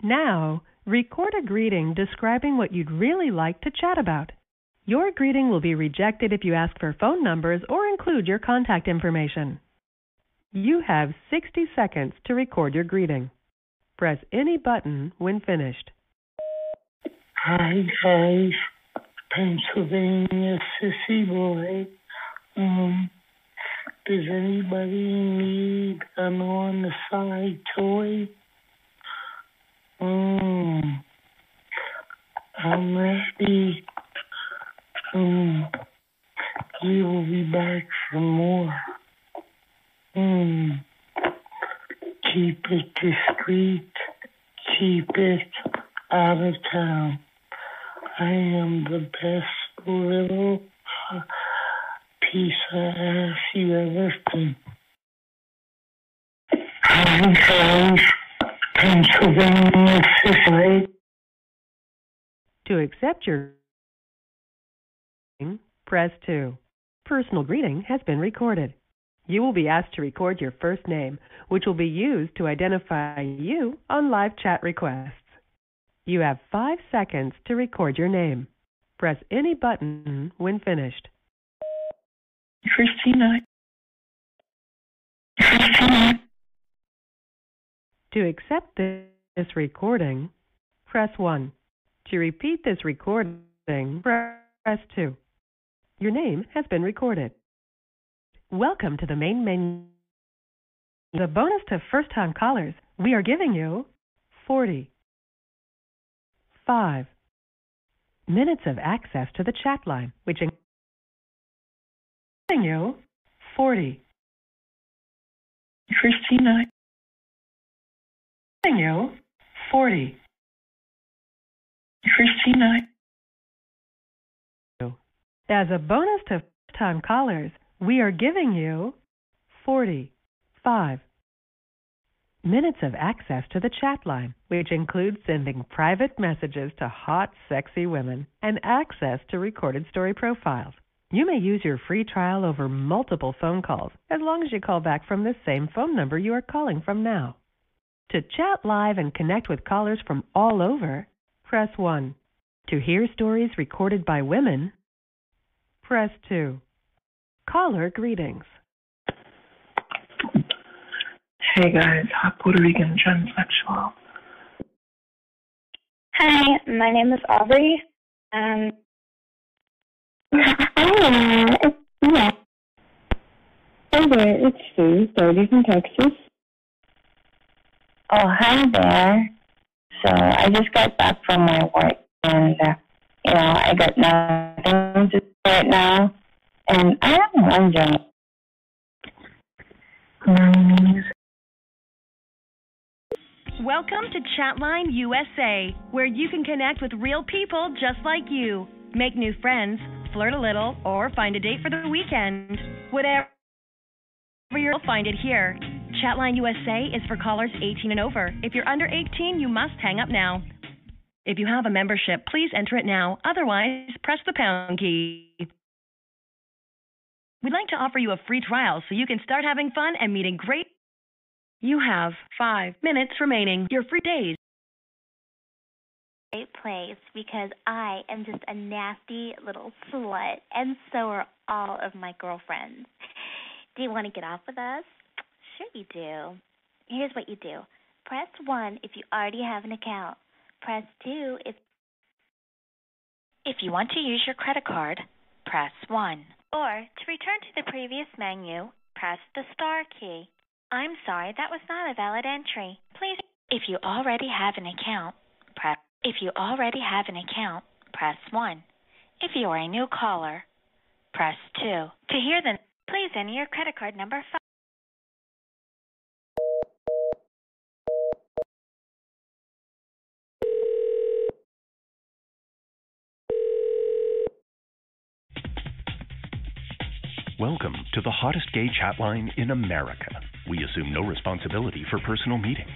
[SPEAKER 37] Now, record a greeting describing what you'd really like to chat about. Your greeting will be rejected if you ask for phone numbers or include your contact information. You have 60 seconds to record your greeting. Press any button when finished.
[SPEAKER 35] Hi guys, Pennsylvania sissy boy. Um, does anybody need an on the side toy? I'm ready. Um, we will be back for more. Um, keep it discreet. Keep it out of town. I am the best little uh, piece of ass you ever seen. Hi guys, Pennsylvania Sicily.
[SPEAKER 37] To accept your press 2. Personal greeting has been recorded. You will be asked to record your first name, which will be used to identify you on live chat requests. You have 5 seconds to record your name. Press any button when finished.
[SPEAKER 8] Christina.
[SPEAKER 37] To accept this recording, press 1. To repeat this recording, press 2. Your name has been recorded. Welcome to the main menu. The bonus to first time callers, we are giving you 40 5 minutes of access to the chat line, which includes you 40
[SPEAKER 8] Christina. You 40. Christina.
[SPEAKER 37] As a bonus to first-time callers, we are giving you 45 minutes of access to the chat line, which includes sending private messages to hot, sexy women and access to recorded story profiles. You may use your free trial over multiple phone calls as long as you call back from the same phone number you are calling from now. To chat live and connect with callers from all over, press 1. To hear stories recorded by women, press 2. Caller greetings.
[SPEAKER 8] Hey guys, hot Puerto Rican transsexual.
[SPEAKER 38] Hi, my name is Aubrey. Um, hi, yeah. Hey there, it's Sue, 30 from Texas. Oh, hi there. So I just got back from my work, and uh, you know I got nothing to do right now, and I. My name is
[SPEAKER 39] Welcome to Chatline USA, where you can connect with real people just like you. Make new friends, flirt a little, or find a date for the weekend. Whatever you'll find it here. Chatline USA is for callers 18 and over. If you're under 18, you must hang up now. If you have a membership, please enter it now. Otherwise, press the pound key. We'd like to offer you a free trial so you can start having fun and meeting great. You have five minutes remaining. Your free days.
[SPEAKER 40] Great place because I am just a nasty little slut, and so are all of my girlfriends. Do you want to get off with us? Sure, you do. Here's what you do press 1 if you already have an account, press 2 if.
[SPEAKER 41] If you want to use your credit card, press 1.
[SPEAKER 40] Or to return to the previous menu, press the star key. I'm sorry, that was not a valid entry. Please.
[SPEAKER 41] If you already have an account, press If you already have an account, press 1. If you are a new caller, press 2. To hear the
[SPEAKER 40] Please enter your credit card number 5.
[SPEAKER 42] Welcome to the hottest gay chat line in America. We assume no responsibility for personal meetings.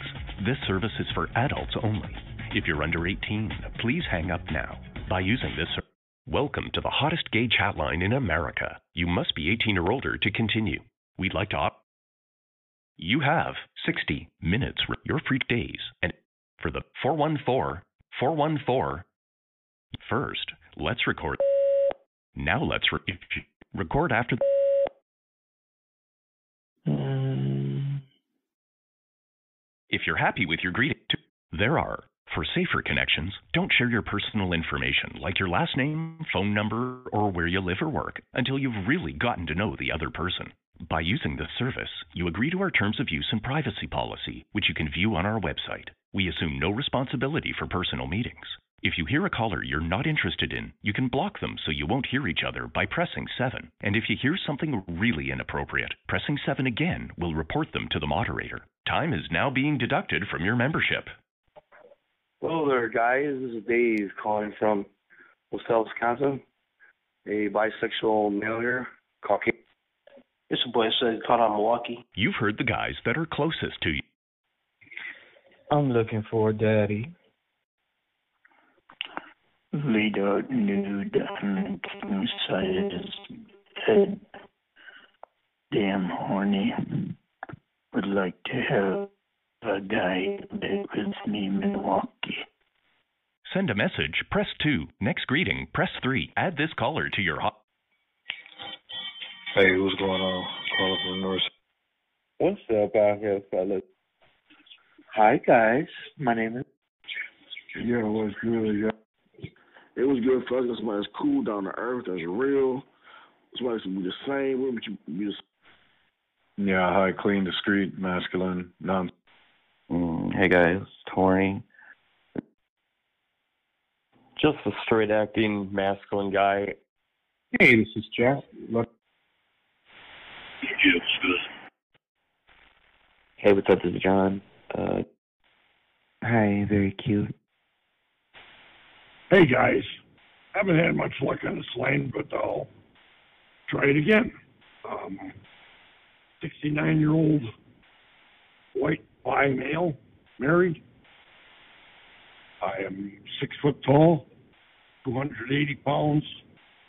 [SPEAKER 42] This service is for adults only. If you're under 18, please hang up now. By using this Welcome to the hottest gay chat line in America. You must be 18 or older to continue. We'd like to op- You have 60 minutes for your free days and for the 414 414 First, let's record. Now let's re- record after mm. If you're happy with your greeting, there are. For safer connections, don't share your personal information like your last name, phone number, or where you live or work until you've really gotten to know the other person. By using this service, you agree to our terms of use and privacy policy, which you can view on our website. We assume no responsibility for personal meetings. If you hear a caller you're not interested in, you can block them so you won't hear each other by pressing 7. And if you hear something really inappropriate, pressing 7 again will report them to the moderator. Time is now being deducted from your membership.
[SPEAKER 43] Hello there, guys. This is Dave calling from West Allis, Wisconsin. A bisexual male here, Caucasian.
[SPEAKER 44] It's a boy said caught out Milwaukee.
[SPEAKER 42] You've heard the guys that are closest to you.
[SPEAKER 45] I'm looking for a daddy.
[SPEAKER 46] Laid out nude on king size bed. Damn horny. Would like to have a guy that with me in Milwaukee.
[SPEAKER 42] Send a message, press 2. Next greeting, press 3. Add this caller to your hot.
[SPEAKER 9] Hey, what's going on? Calling from North.
[SPEAKER 33] What's up out here, fellas?
[SPEAKER 43] Hi, guys. My name is.
[SPEAKER 9] Yeah, what's good, yeah?
[SPEAKER 47] It was good for us. Got somebody that's cool, down to earth, that's real. Somebody that's be the same way, but you be the
[SPEAKER 9] Yeah, high, clean, discreet, masculine, non.
[SPEAKER 10] Hey guys, Tori. Just a straight acting masculine guy.
[SPEAKER 33] Hey, this is Jeff. Look,
[SPEAKER 48] Hey, what's up? This is John. Uh, hi, very cute.
[SPEAKER 49] Hey guys, haven't had much luck on this lane, but I'll try it again. Um, 69 year old white bi male, married. I am six foot tall, 280 pounds,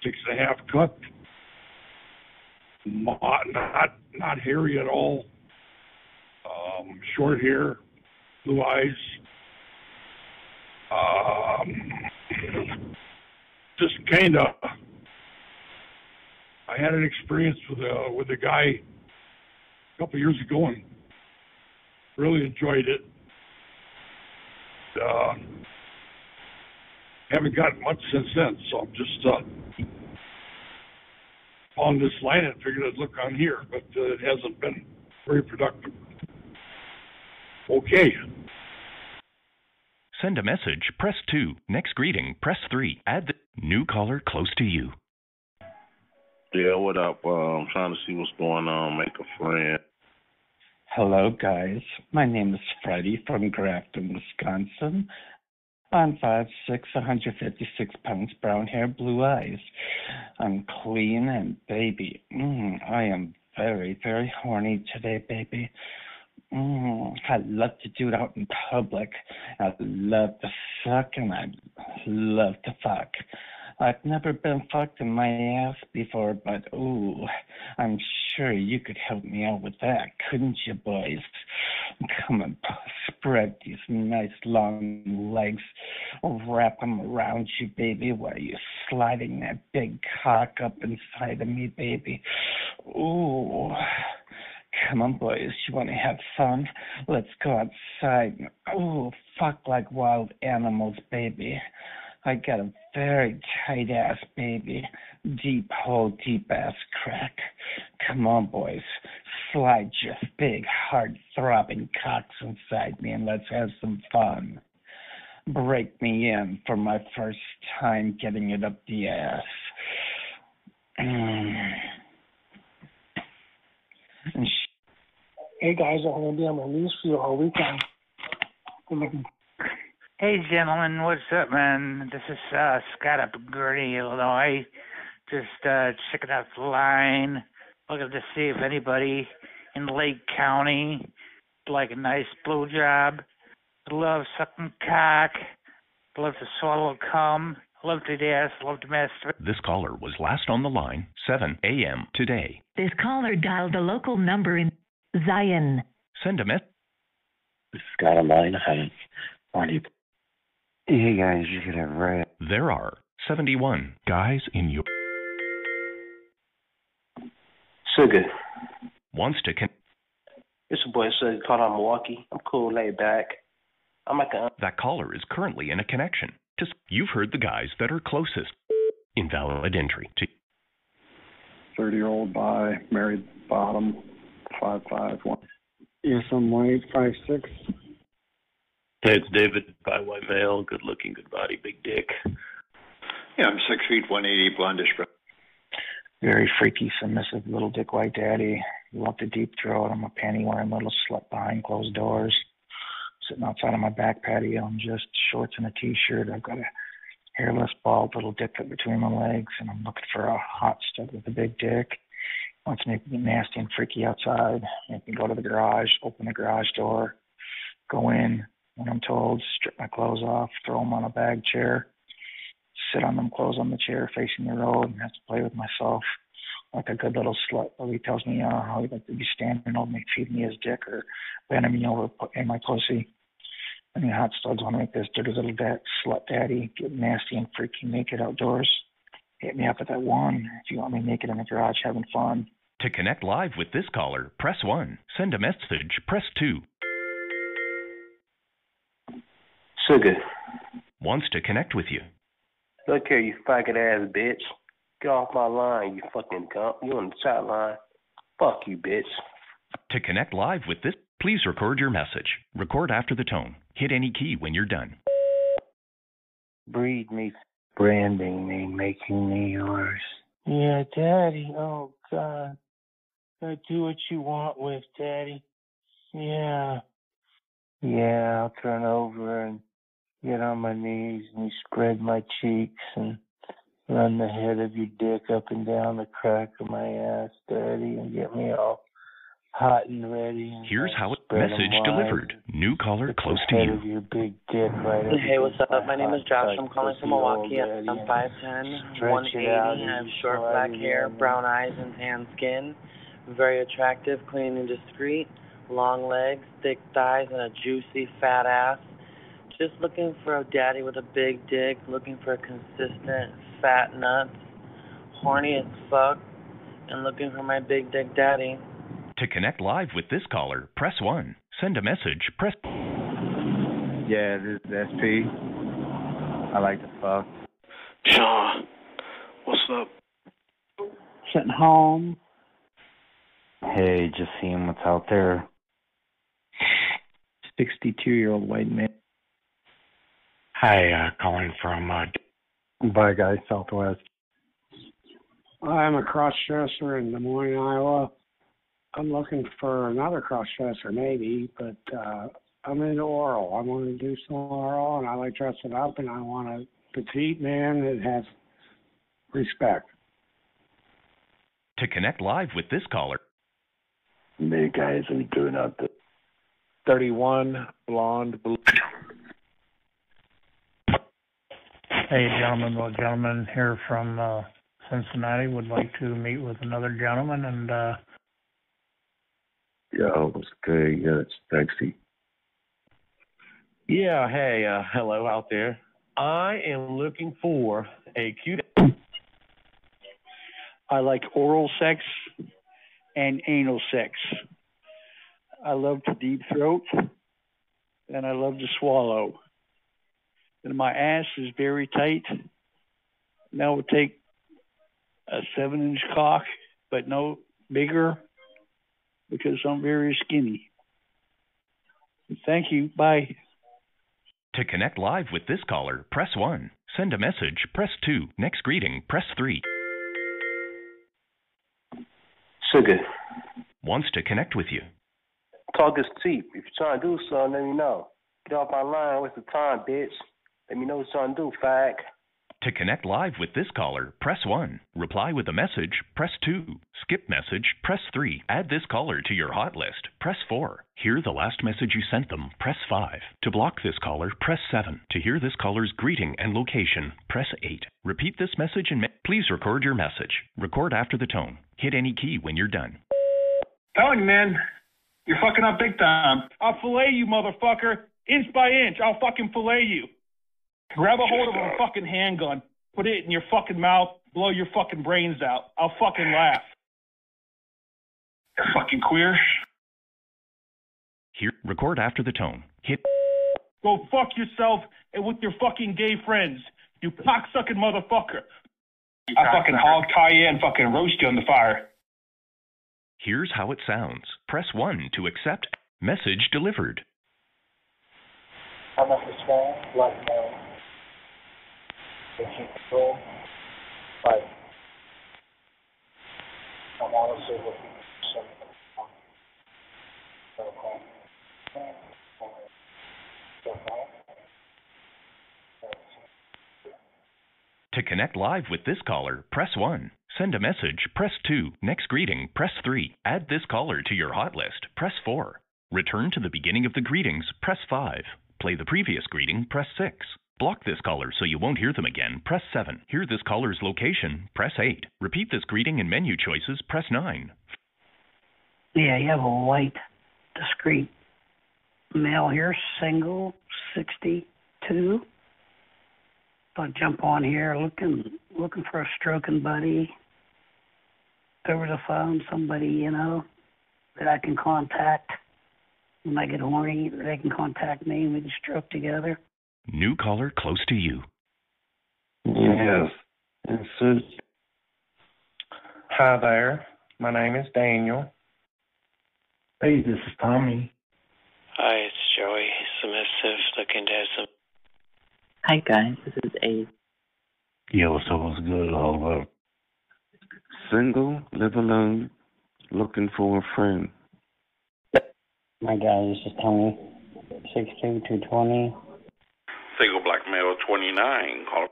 [SPEAKER 49] six and a half cut, not not, hairy at all, um, short hair, blue eyes. Um, just kind of. I had an experience with a with a guy a couple years ago and really enjoyed it. Uh, haven't gotten much since then, so I'm just uh, on this line and figured I'd look on here, but uh, it hasn't been very productive. Okay.
[SPEAKER 42] Send a message, press 2. Next greeting, press 3. Add the new caller close to you.
[SPEAKER 50] Yeah, what up? Uh, I'm trying to see what's going on. Make a friend.
[SPEAKER 51] Hello, guys. My name is Freddie from Grafton, Wisconsin. I'm 5'6", 156 pounds, brown hair, blue eyes. I'm clean and baby. Mm, I am very, very horny today, baby. Mm, I love to do it out in public. I love to suck and I love to fuck. I've never been fucked in my ass before, but ooh, I'm sure you could help me out with that, couldn't you, boys? Come and spread these nice long legs, wrap them around you, baby, while you're sliding that big cock up inside of me, baby. Ooh. Come on, boys. You want to have fun? Let's go outside. Ooh, fuck like wild animals, baby. I got a very tight ass baby. Deep hole, deep ass crack. Come on, boys. Slide your big, hard throbbing cocks inside me and let's have some fun. Break me in for my first time getting it up the ass. Mm.
[SPEAKER 33] Hey guys, I'm gonna be on my knees for you all weekend. I'm looking
[SPEAKER 35] Hey, gentlemen, what's up, man? This is uh, Scott up in Gurnee, Illinois. Just uh, checking out the line, looking to see if anybody in Lake County would like a nice blowjob. Love sucking cock. Love to swallow cum. Love to dance. Love to masturbate.
[SPEAKER 42] This caller was last on the line 7 a.m. today.
[SPEAKER 52] This caller dialed a local number in Zion.
[SPEAKER 42] Send a message.
[SPEAKER 48] Scott on line. Hi. Morning. Hey guys, you could have right.
[SPEAKER 42] There are 71 guys in your.
[SPEAKER 53] Sugar.
[SPEAKER 42] Wants to con-
[SPEAKER 53] It's a boy Sugar called out Milwaukee. I'm cool, laid back. I'm like a
[SPEAKER 42] That caller is currently in a connection. Just you've heard the guys that are closest. Invalid entry. To
[SPEAKER 54] 30 year old bi, married, bottom, five five one.
[SPEAKER 33] Yes, I'm white, five six.
[SPEAKER 55] Hey, it's David, bi white male, good looking, good body, big dick.
[SPEAKER 56] Yeah, I'm six feet, 180, blondish brown.
[SPEAKER 51] Very freaky, submissive little dick white daddy. Love to deep throat. I'm a panty wearing little slut behind closed doors. Sitting outside on my back patio in just shorts and a t-shirt. I've got a hairless, bald little dick fit between my legs, and I'm looking for a hot stud with a big dick. Wants me to get nasty and freaky outside. Make me go to the garage, open the garage door, go in when I'm told, strip my clothes off, throw them on a bag chair, sit on them clothes on the chair facing the road, and have to play with myself like a good little slut. But he tells me uh, how he'd like to be standing over me, feeding me his dick, or bending me over in my pussy. Mean, hot studs want to make this dirty little da- slut daddy get nasty and freaky naked outdoors. Hit me up at that one if you want me naked in the garage having fun.
[SPEAKER 42] To connect live with this caller, press 1. Send a message, press 2.
[SPEAKER 53] Sugar.
[SPEAKER 42] Wants to connect with you.
[SPEAKER 53] Look here, you faggot ass bitch. Get off my line, you fucking cunt. You on the chat line. Fuck you, bitch.
[SPEAKER 42] To connect live with this, please record your message. Record after the tone. Hit any key when you're done.
[SPEAKER 51] Breed me, branding me, making me yours.
[SPEAKER 35] Yeah, Daddy. Oh God. I do what you want with, Daddy. Yeah. Yeah, I'll turn over and get on my knees and you spread my cheeks and run the head of your dick up and down the crack of my ass, daddy, and get me all hot and ready. And
[SPEAKER 42] Here's how it
[SPEAKER 35] spread 'em
[SPEAKER 42] message delivered. New caller
[SPEAKER 35] Put
[SPEAKER 42] close
[SPEAKER 35] the
[SPEAKER 42] to you.
[SPEAKER 35] of your big dick right
[SPEAKER 57] Hey, what's up? My name is
[SPEAKER 35] hot,
[SPEAKER 57] Josh.
[SPEAKER 35] tight
[SPEAKER 57] I'm calling from Milwaukee.
[SPEAKER 35] daddy,
[SPEAKER 57] I'm
[SPEAKER 35] and
[SPEAKER 57] 5'10", 180. I
[SPEAKER 35] and
[SPEAKER 57] have short black hair, brown eyes, and tan skin. Very attractive, clean and discreet. Long legs, thick thighs, and a juicy fat ass. Just looking for a daddy with a big dick. Looking for a consistent fat nuts. Horny as fuck. And looking for my big dick daddy.
[SPEAKER 42] To connect live with this caller, press 1. Send a message, press
[SPEAKER 58] Yeah, this is SP. I like to fuck.
[SPEAKER 59] Sean, what's up?
[SPEAKER 60] Sitting home.
[SPEAKER 61] Hey, just seeing what's out there.
[SPEAKER 60] 62 year old white man.
[SPEAKER 61] Hi, uh, calling from, uh,
[SPEAKER 54] Bye, guys, Southwest.
[SPEAKER 33] I'm a cross dresser in Des Moines, Iowa. I'm looking for another cross dresser, maybe, but uh, I'm into oral. I want to do some oral, and I like dressing up, and I want a petite man that has respect.
[SPEAKER 42] to connect live with this caller.
[SPEAKER 54] Hey, guys, I'm doing out the 31, blonde, blue.
[SPEAKER 62] Hey, gentlemen, well, gentleman here from uh, Cincinnati would like to meet with another gentleman, and uh,
[SPEAKER 54] Yo, what's good? Yeah, it's sexy.
[SPEAKER 63] Yeah, hey, uh, hello out there. I am looking for a cute.
[SPEAKER 64] I like oral sex and anal sex. I love to deep throat and I love to swallow. And my ass is very tight. And I would take a seven inch cock, but no bigger because I'm very skinny. Thank you. Bye.
[SPEAKER 42] To connect live with this caller, press 1. Send a message, press 2. Next greeting, press 3.
[SPEAKER 53] Sugar,
[SPEAKER 42] Wants to connect with you.
[SPEAKER 53] talk is cheap. If you're trying to do something, let me know. Get off my line. Waste the time, bitch. Let me know what you're trying to do, fag.
[SPEAKER 42] To connect live with this caller, press 1. Reply with a message, press 2. Skip message, press 3. Add this caller to your hot list, press 4. Hear the last message you sent them, press 5. To block this caller, press 7. To hear this caller's greeting and location, press 8. Repeat this message and me- please record your message. Record after the tone. Hit any key when you're done.
[SPEAKER 65] Telling you, man, you're fucking up big time. I'll fillet you, motherfucker, inch by inch. I'll fucking fillet you. Grab a hold of a fucking handgun, put it in your fucking mouth, blow your fucking brains out. I'll fucking laugh. You're fucking queer.
[SPEAKER 42] Here, record after the tone. Hit
[SPEAKER 65] Go fuck yourself and with your fucking gay friends. You cocksucking motherfucker. I fucking hog tie you and fucking roast you on the fire.
[SPEAKER 42] Here's how it sounds. Press 1 to accept. Message delivered.
[SPEAKER 66] I'm a small black male. Control. I'm looking for.
[SPEAKER 42] To connect live with this caller, press 1. Send a message, press 2. Next greeting, press 3. Add this caller to your hot list, press 4. Return to the beginning of the greetings, press 5. Play the previous greeting, press 6. Block this caller so you won't hear them again, press 7. Hear this caller's location, press 8. Repeat this greeting and menu choices, press 9.
[SPEAKER 67] Yeah, you have a white, discreet male here, single, 62. I'll jump on here looking looking for a stroking buddy over the phone, somebody, you know, that I can contact when I get horny, they can contact me and we can stroke together.
[SPEAKER 42] New caller close to you.
[SPEAKER 54] Yes.
[SPEAKER 35] This is. Hi there. My name is Daniel.
[SPEAKER 54] Hey, this is Tommy.
[SPEAKER 68] Hi, it's Joey, submissive, looking to have some.
[SPEAKER 69] Hi guys, this is Abe.
[SPEAKER 54] Yo, what's up? What's good? Hold up.
[SPEAKER 48] Single, live alone, looking for a friend.
[SPEAKER 70] My guy, this is Tony. Six two two twenty.
[SPEAKER 71] Single black male 29. Call.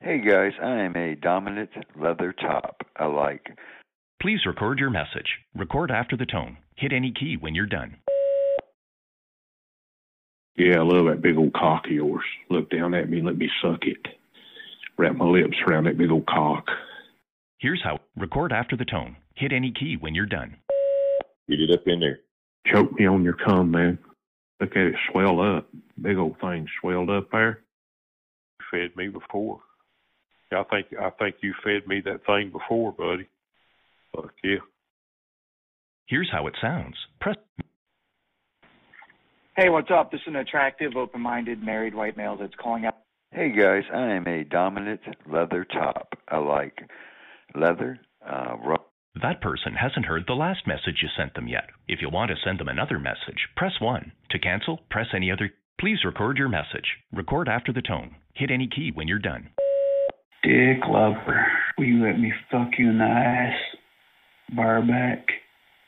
[SPEAKER 72] Hey guys, I am a dominant leather top. I like.
[SPEAKER 42] Please record your message. Record after the tone. Hit any key when you're done.
[SPEAKER 73] Yeah, I love that big old cock of yours. Look down at me and let me suck it. Wrap my lips around that big old cock.
[SPEAKER 42] Here's how. Record after the tone. Hit any key when you're done.
[SPEAKER 73] Get it up in there. Choke me on your cum, man. Look at it swell up. Big old thing swelled up there. Fed me before. I think I think you fed me that thing before, buddy. Fuck yeah.
[SPEAKER 42] Here's how it sounds. Press.
[SPEAKER 47] Hey, what's up? This is an attractive, open-minded, married white male that's calling out.
[SPEAKER 72] Hey guys, I am a dominant leather top. I like leather, uh, ru-
[SPEAKER 42] That person hasn't heard the last message you sent them yet. If you want to send them another message, press 1. To cancel, press any other. Please record your message. Record after the tone. Hit any key when you're done.
[SPEAKER 74] Dick lover, will you let me fuck you in the ass? Bar back.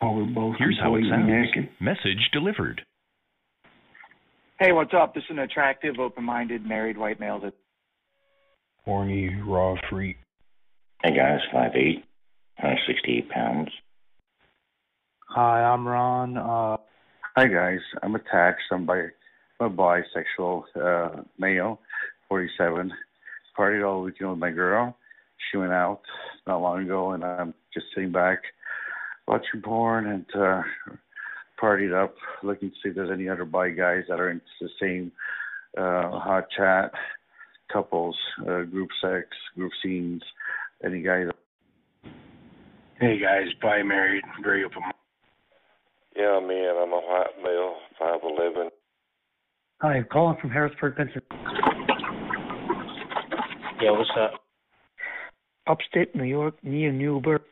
[SPEAKER 74] While we're both
[SPEAKER 42] Here's how it sounds.
[SPEAKER 74] naked.
[SPEAKER 42] Message delivered.
[SPEAKER 47] Hey, what's up? This is an attractive, open-minded, married white male that's
[SPEAKER 9] Horny, raw freak.
[SPEAKER 75] Hey guys, 5'8", 168 pounds.
[SPEAKER 9] Hi, I'm Ron. Uh,
[SPEAKER 58] Hi guys, I'm attached. I'm bi, I'm a bisexual uh, male, 47. Partied all weekend with my girl. She went out not long ago, and I'm just sitting back watching porn and uh, partied up, looking to see if there's any other bi guys that are into the same uh, hot chat, couples, uh, group sex, group scenes, any guys.
[SPEAKER 73] Hey guys, bi married, very open.
[SPEAKER 71] Yeah, man, I'm a white male, 5'11".
[SPEAKER 46] Hi, I'm calling from Harrisburg, Pennsylvania.
[SPEAKER 75] Yeah, what's up?
[SPEAKER 46] Upstate New York, near Newburgh.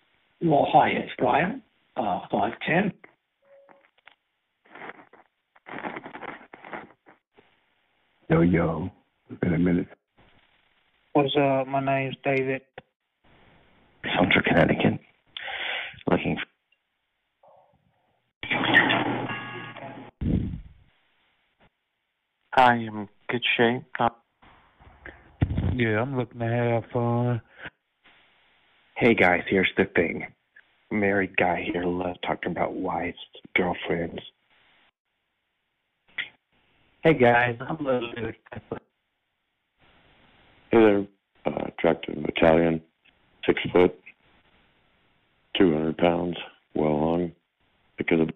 [SPEAKER 46] Well, hi, it's Brian. Uh, 5'10".
[SPEAKER 9] yo, yo. It's been a minute.
[SPEAKER 46] What's up? My name's David.
[SPEAKER 75] Central Connecticut. Looking
[SPEAKER 9] I am in good shape. Uh,
[SPEAKER 76] Yeah, I'm looking to have fun.
[SPEAKER 51] Hey guys, here's the thing. Married guy here love talking about wives, girlfriends.
[SPEAKER 69] Hey guys, I'm a Little Dude.
[SPEAKER 19] Hey there, uh, attractive Italian, six foot, 200 pounds, well hung, because of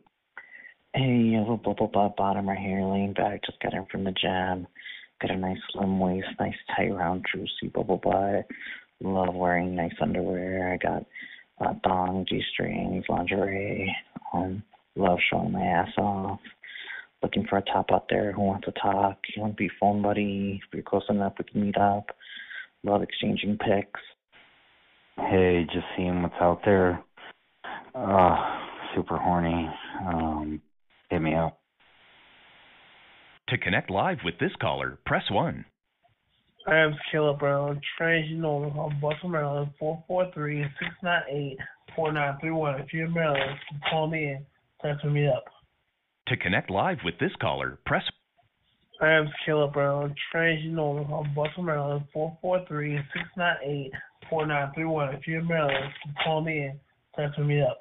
[SPEAKER 69] Hey, you have a bubble butt bottom right here, laying back, just got in from the gym. Got a nice slim waist, nice tight round juicy bubble butt. Love wearing nice underwear. I got uh, thong, G-strings, lingerie. Um, love showing my ass off. Looking for a top out there who wants to talk. You want to be phone buddy? If you're close enough, we can meet up. Love exchanging pics.
[SPEAKER 77] Hey, just seeing what's out there. Uh, super horny. Um, hit me up.
[SPEAKER 42] To connect live with this caller, press 1.
[SPEAKER 57] I am Caleb Brown, transgender from Baltimore, Maryland, 443-698-4931. If you're in Maryland, call me in. Text me up.
[SPEAKER 42] To connect live with this caller, press
[SPEAKER 57] I am Caleb Brown, transgender from Baltimore, Maryland, 443-698-4931. If you're in Maryland, call me in. Text me up.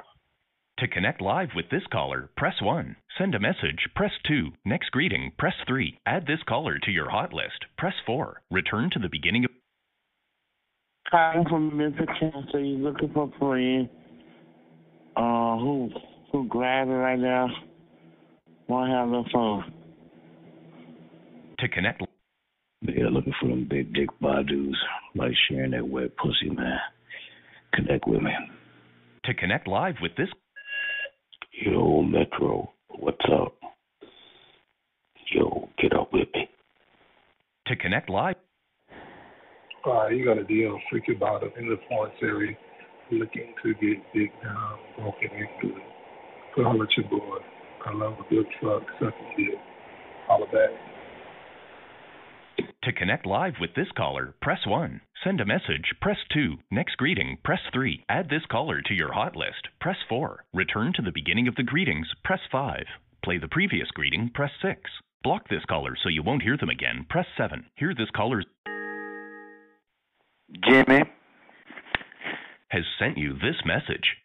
[SPEAKER 42] To connect live with this caller, press 1. Send a message, press 2. Next greeting, press 3. Add this caller to your hot list, press 4. Return to the beginning of
[SPEAKER 57] Hi, I'm from Memphis, Tennessee. Looking for a friend. Uh, who who grabbing right now? Want to have a phone.
[SPEAKER 42] To connect
[SPEAKER 9] Yeah, looking for them big dick badus. Like sharing that wet pussy, man. Connect with me.
[SPEAKER 42] to connect live with this
[SPEAKER 9] Yo, Metro, what's up? Yo, get up with me.
[SPEAKER 42] to connect live
[SPEAKER 78] Uh, you got a deal, freaking about it in the Florence area, looking to get big down, broken into. So I'll let you boy. I love a good truck, sucking dick. Holla back.
[SPEAKER 42] To connect live with this caller, press 1. Send a message, press 2. Next greeting, press 3. Add this caller to your hot list, press 4. Return to the beginning of the greetings, press 5. Play the previous greeting, press 6. Block this caller so you won't hear them again, press 7. Hear this caller's
[SPEAKER 72] Jimmy,
[SPEAKER 42] has sent you this message.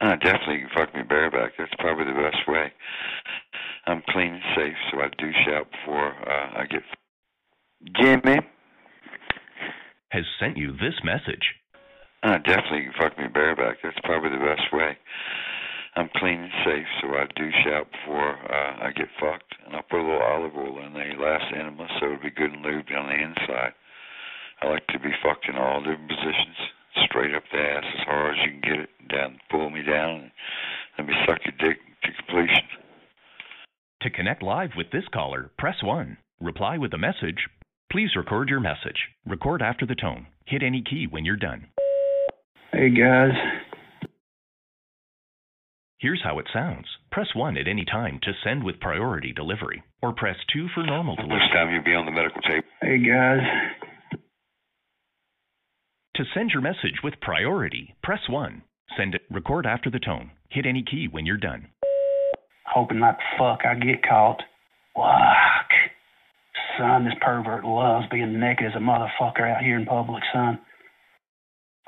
[SPEAKER 72] uh, definitely you can fuck me bareback. That's probably the best way. I'm clean and safe, so I do shout before uh, I get. Jimmy,
[SPEAKER 42] Has sent you this message.
[SPEAKER 72] uh, definitely fuck me bareback. That's probably the best way. I'm clean and safe, so I douche out before uh, I get fucked, and I'll put a little olive oil in the last enema so it'll be good and lubed on the inside. I like to be fucked in all different positions, straight up the ass as hard as you can get it, down, pull me down, and let me suck your dick to completion.
[SPEAKER 42] To connect live with this caller, press 1. Reply with a message. Please record your message. Record after the tone. Hit any key when you're done.
[SPEAKER 61] Hey guys,
[SPEAKER 42] Here's how it sounds. Press 1 at any time to send with priority delivery, or press 2 for normal delivery.
[SPEAKER 72] This time you'll be on the medical tape.
[SPEAKER 61] hey guys.
[SPEAKER 42] To send your message with priority, press 1. Send it. Record after the tone. Hit any key when you're done.
[SPEAKER 47] Hoping not fuck I get caught. Fuck. Son, this pervert loves being naked as a motherfucker out here in public, son.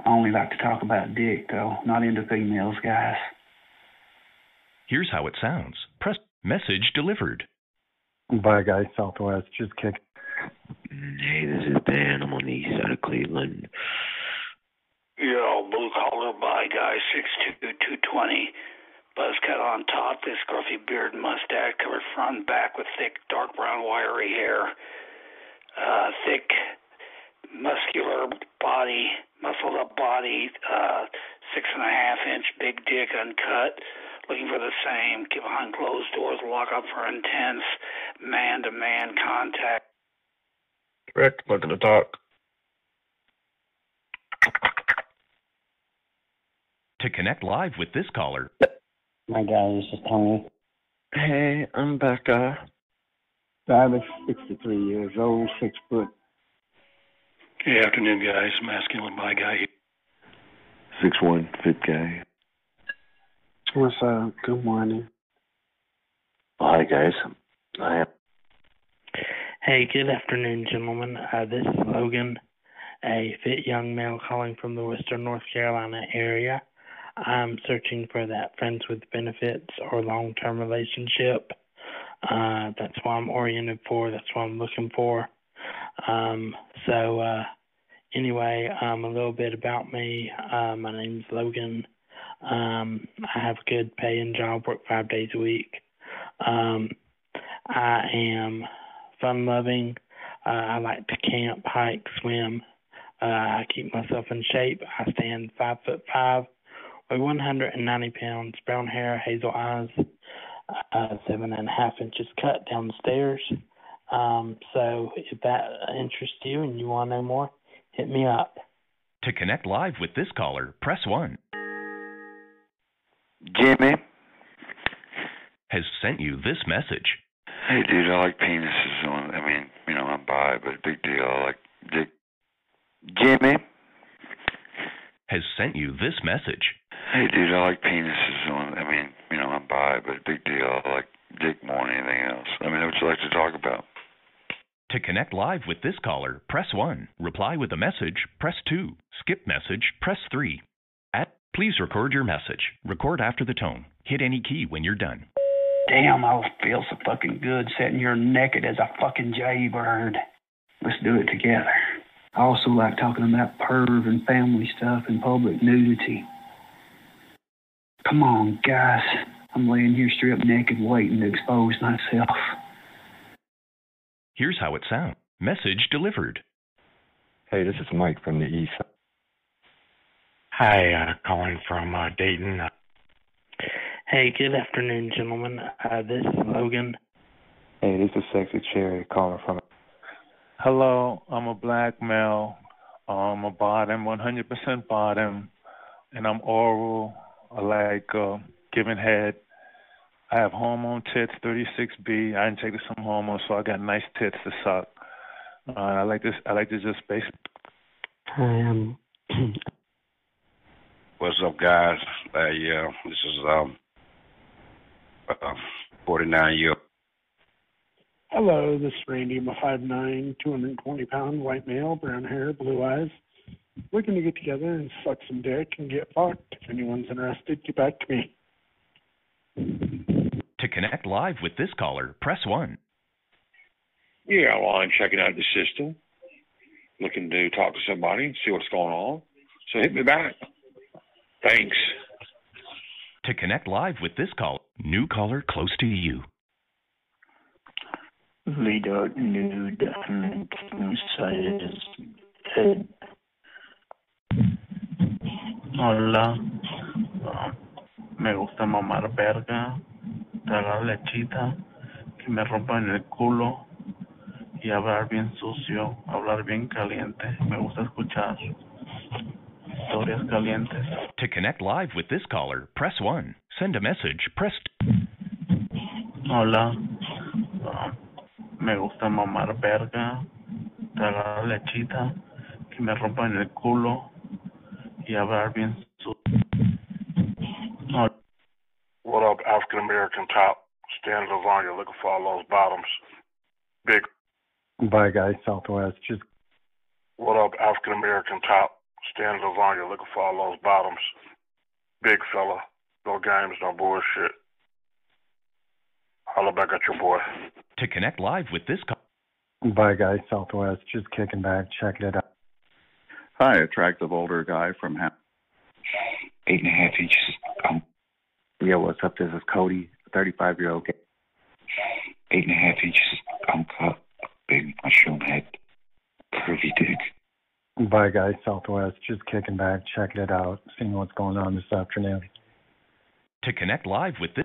[SPEAKER 47] I only like to talk about dick, though. Not into females, guys.
[SPEAKER 42] Here's how it sounds. Press message delivered.
[SPEAKER 54] Bye, guys. Southwest. Just kick.
[SPEAKER 61] Hey, this is Dan. I'm on the east side of Cleveland.
[SPEAKER 79] Yo, blue collar by guy, six two two twenty. Buzz cut on top, this scruffy beard and mustache covered front and back with thick, dark brown, wiry hair. Uh, thick, muscular body, muscled up body, uh, six and a half inch big dick uncut. Looking for the same. Get behind closed doors, lock up for intense man to man contact.
[SPEAKER 61] Correct. Looking to talk.
[SPEAKER 42] To connect live with this caller,
[SPEAKER 80] My guy, this is Tony.
[SPEAKER 81] Hey, I'm Becca.
[SPEAKER 54] Five is 63 years old, six foot.
[SPEAKER 82] Good afternoon, guys. Masculine by guy.
[SPEAKER 83] Six one fit guy.
[SPEAKER 54] What's up? Good morning.
[SPEAKER 48] Hi, guys. I am.
[SPEAKER 84] Hey, good afternoon, gentlemen. Uh, this is Logan, a fit young male calling from the Western North Carolina area. I'm searching for that friends with benefits or long term relationship. Uh, that's what I'm oriented for. That's what I'm looking for. Um, so, uh, anyway, um, a little bit about me. Uh, my name's Logan. Um, I have a good paying job, work five days a week. Um, I am fun loving. Uh, I like to camp, hike, swim. Uh, I keep myself in shape. I stand five foot five, 190 pounds, brown hair, hazel eyes, uh, seven and a half inches cut down the stairs. Um, so if that interests you and you want to know more, hit me up.
[SPEAKER 42] to connect live with this caller, press 1.
[SPEAKER 72] Jimmy,
[SPEAKER 42] Has sent you this message.
[SPEAKER 72] hey dude, I like penises. On, I mean, you know, I'm bi, but big deal. I like dick. Jimmy,
[SPEAKER 42] Has sent you this message.
[SPEAKER 72] Hey dude, I like penises. On, I mean, you know, I'm bi, but big deal. I like dick more than anything else. I mean, what you like to talk about?
[SPEAKER 42] To connect live with this caller, press 1. Reply with a message, press 2. Skip message, press 3. At please record your message. Record after the tone. Hit any key when you're done.
[SPEAKER 47] Damn, I feel so fucking good sitting here naked as a fucking jaybird. Let's do it together. I also like talking about perv and family stuff and public nudity. Come on, guys. I'm laying here straight up naked waiting to expose myself.
[SPEAKER 42] Here's how it sounds. Message delivered.
[SPEAKER 85] Hey, this is Mike from the East.
[SPEAKER 84] Hi, uh, calling from uh, Dayton. Hey, good afternoon, gentlemen. Uh, this is Logan.
[SPEAKER 85] Hey, this is Sexy Cherry calling from.
[SPEAKER 59] Hello, I'm a black male. I'm a bottom, 100% bottom, and I'm oral. I like uh, giving head. I have hormone tits, 36B. I injected some hormones, so I got nice tits to suck. Uh, I like this. I like to just basically.
[SPEAKER 84] Hi, I'm.
[SPEAKER 86] What's up, guys? Uh, yeah, this is um, uh,
[SPEAKER 87] 49 year
[SPEAKER 33] Hello, this is Randy. I'm a 5'9", 220 pound white male, brown hair, blue eyes. Looking to get together and suck some dick and get fucked. If anyone's interested, get back to me.
[SPEAKER 42] To connect live with this caller, press 1.
[SPEAKER 88] Yeah, well, I'm checking out the system, looking to talk to somebody and see what's going on. So hit me back. Thanks.
[SPEAKER 42] To connect live with this caller, new caller close to you.
[SPEAKER 46] Video nude and size head.
[SPEAKER 89] Hola. Me gusta mamar verga, tragar lechita, que me rompan el culo y hablar bien sucio, hablar bien caliente. Me gusta escuchar historias calientes.
[SPEAKER 42] To connect live with this caller, press 1. Send a message, press
[SPEAKER 89] Hola. Me gusta mamar verga, tragar lechita, que me rompan el culo y hablar bien sucio. Hola.
[SPEAKER 47] What up, African American top? Stan Lasagna looking for all those bottoms. Big.
[SPEAKER 84] Bye, guys. Southwest. Just
[SPEAKER 47] What up, African American top? Stan Lasagna looking for all those bottoms. Big fella. No games, no bullshit. Holla back at your boy.
[SPEAKER 42] To connect live with this caller,
[SPEAKER 84] bye, guys. Southwest. Just kicking back, checking it out.
[SPEAKER 90] Hi, attractive older guy from Ham.
[SPEAKER 58] Eight and a half inches. Um, yeah, what's up? This is Cody, 35 year old. Eight and a half inches. I'm cut. Big mushroom head. Curvy dick.
[SPEAKER 84] Bye, guys. Southwest. Just kicking back, checking it out, seeing what's going on this afternoon.
[SPEAKER 42] to connect live with this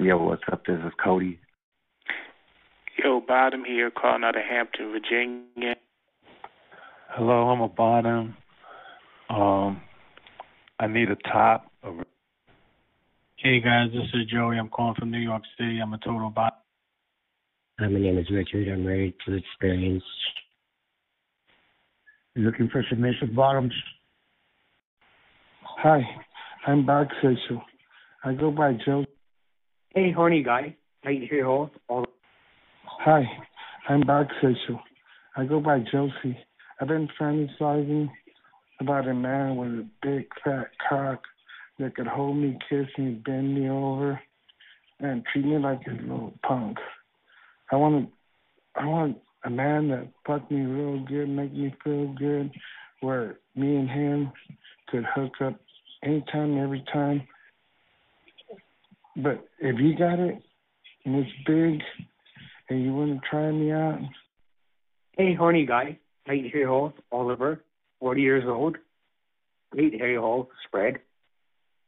[SPEAKER 58] Yeah, what's up? This is Cody.
[SPEAKER 91] Yo, Bottom here, calling out of Hampton, Virginia.
[SPEAKER 92] Hello, I'm a bottom. Um, I need a top. Of,
[SPEAKER 93] Hey guys, this is Joey. I'm calling from New York City. I'm a total bottom.
[SPEAKER 94] Hi, my name is Richard. I'm married to experience.
[SPEAKER 95] You looking for submissive bottoms?
[SPEAKER 9] Hi, I'm bisexual. I go by Joe.
[SPEAKER 94] Hey, horny guy. Right here, all. all
[SPEAKER 9] Hi, I'm bisexual. I go by Josie. I've been fantasizing about a man with a big fat cock that could hold me, kiss me, bend me over, and treat me like a little punk. I want I want a man that fuck me real good, make me feel good, where me and him could hook up anytime, every time. But if you got it and it's big and you want to try me out,
[SPEAKER 94] Hey, horny guy. Right here, all. Oliver, 40 years old. Great hairy hole, spread.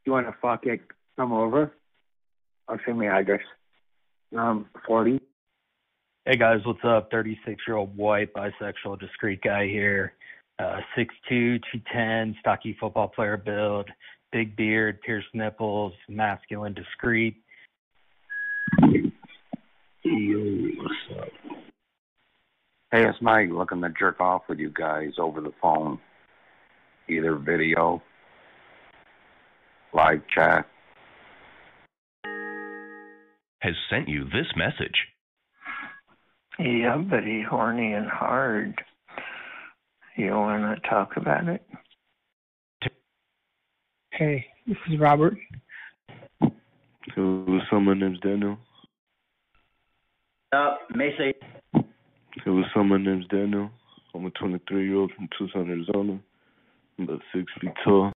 [SPEAKER 94] You want to fuck it? Come over. I'll send me address. Um, 40.
[SPEAKER 57] Hey guys, what's up? 36 year old white, bisexual, discreet guy here. Uh, 6'2, 210, stocky football player build, big beard, pierced nipples, masculine, discreet.
[SPEAKER 58] Yo, what's up? Hey, it's Mike looking to jerk off with you guys over the phone. Either video, live chat.
[SPEAKER 42] has sent you this message.
[SPEAKER 46] Yeah, buddy, horny and hard. You want to talk about it?
[SPEAKER 96] Hey, this is Robert.
[SPEAKER 97] So, what's up? My name's Daniel.
[SPEAKER 98] Uh, Macy.
[SPEAKER 97] Hey, what's up? My name's Daniel. I'm a 23 year old from Tucson, Arizona. I'm about six feet tall.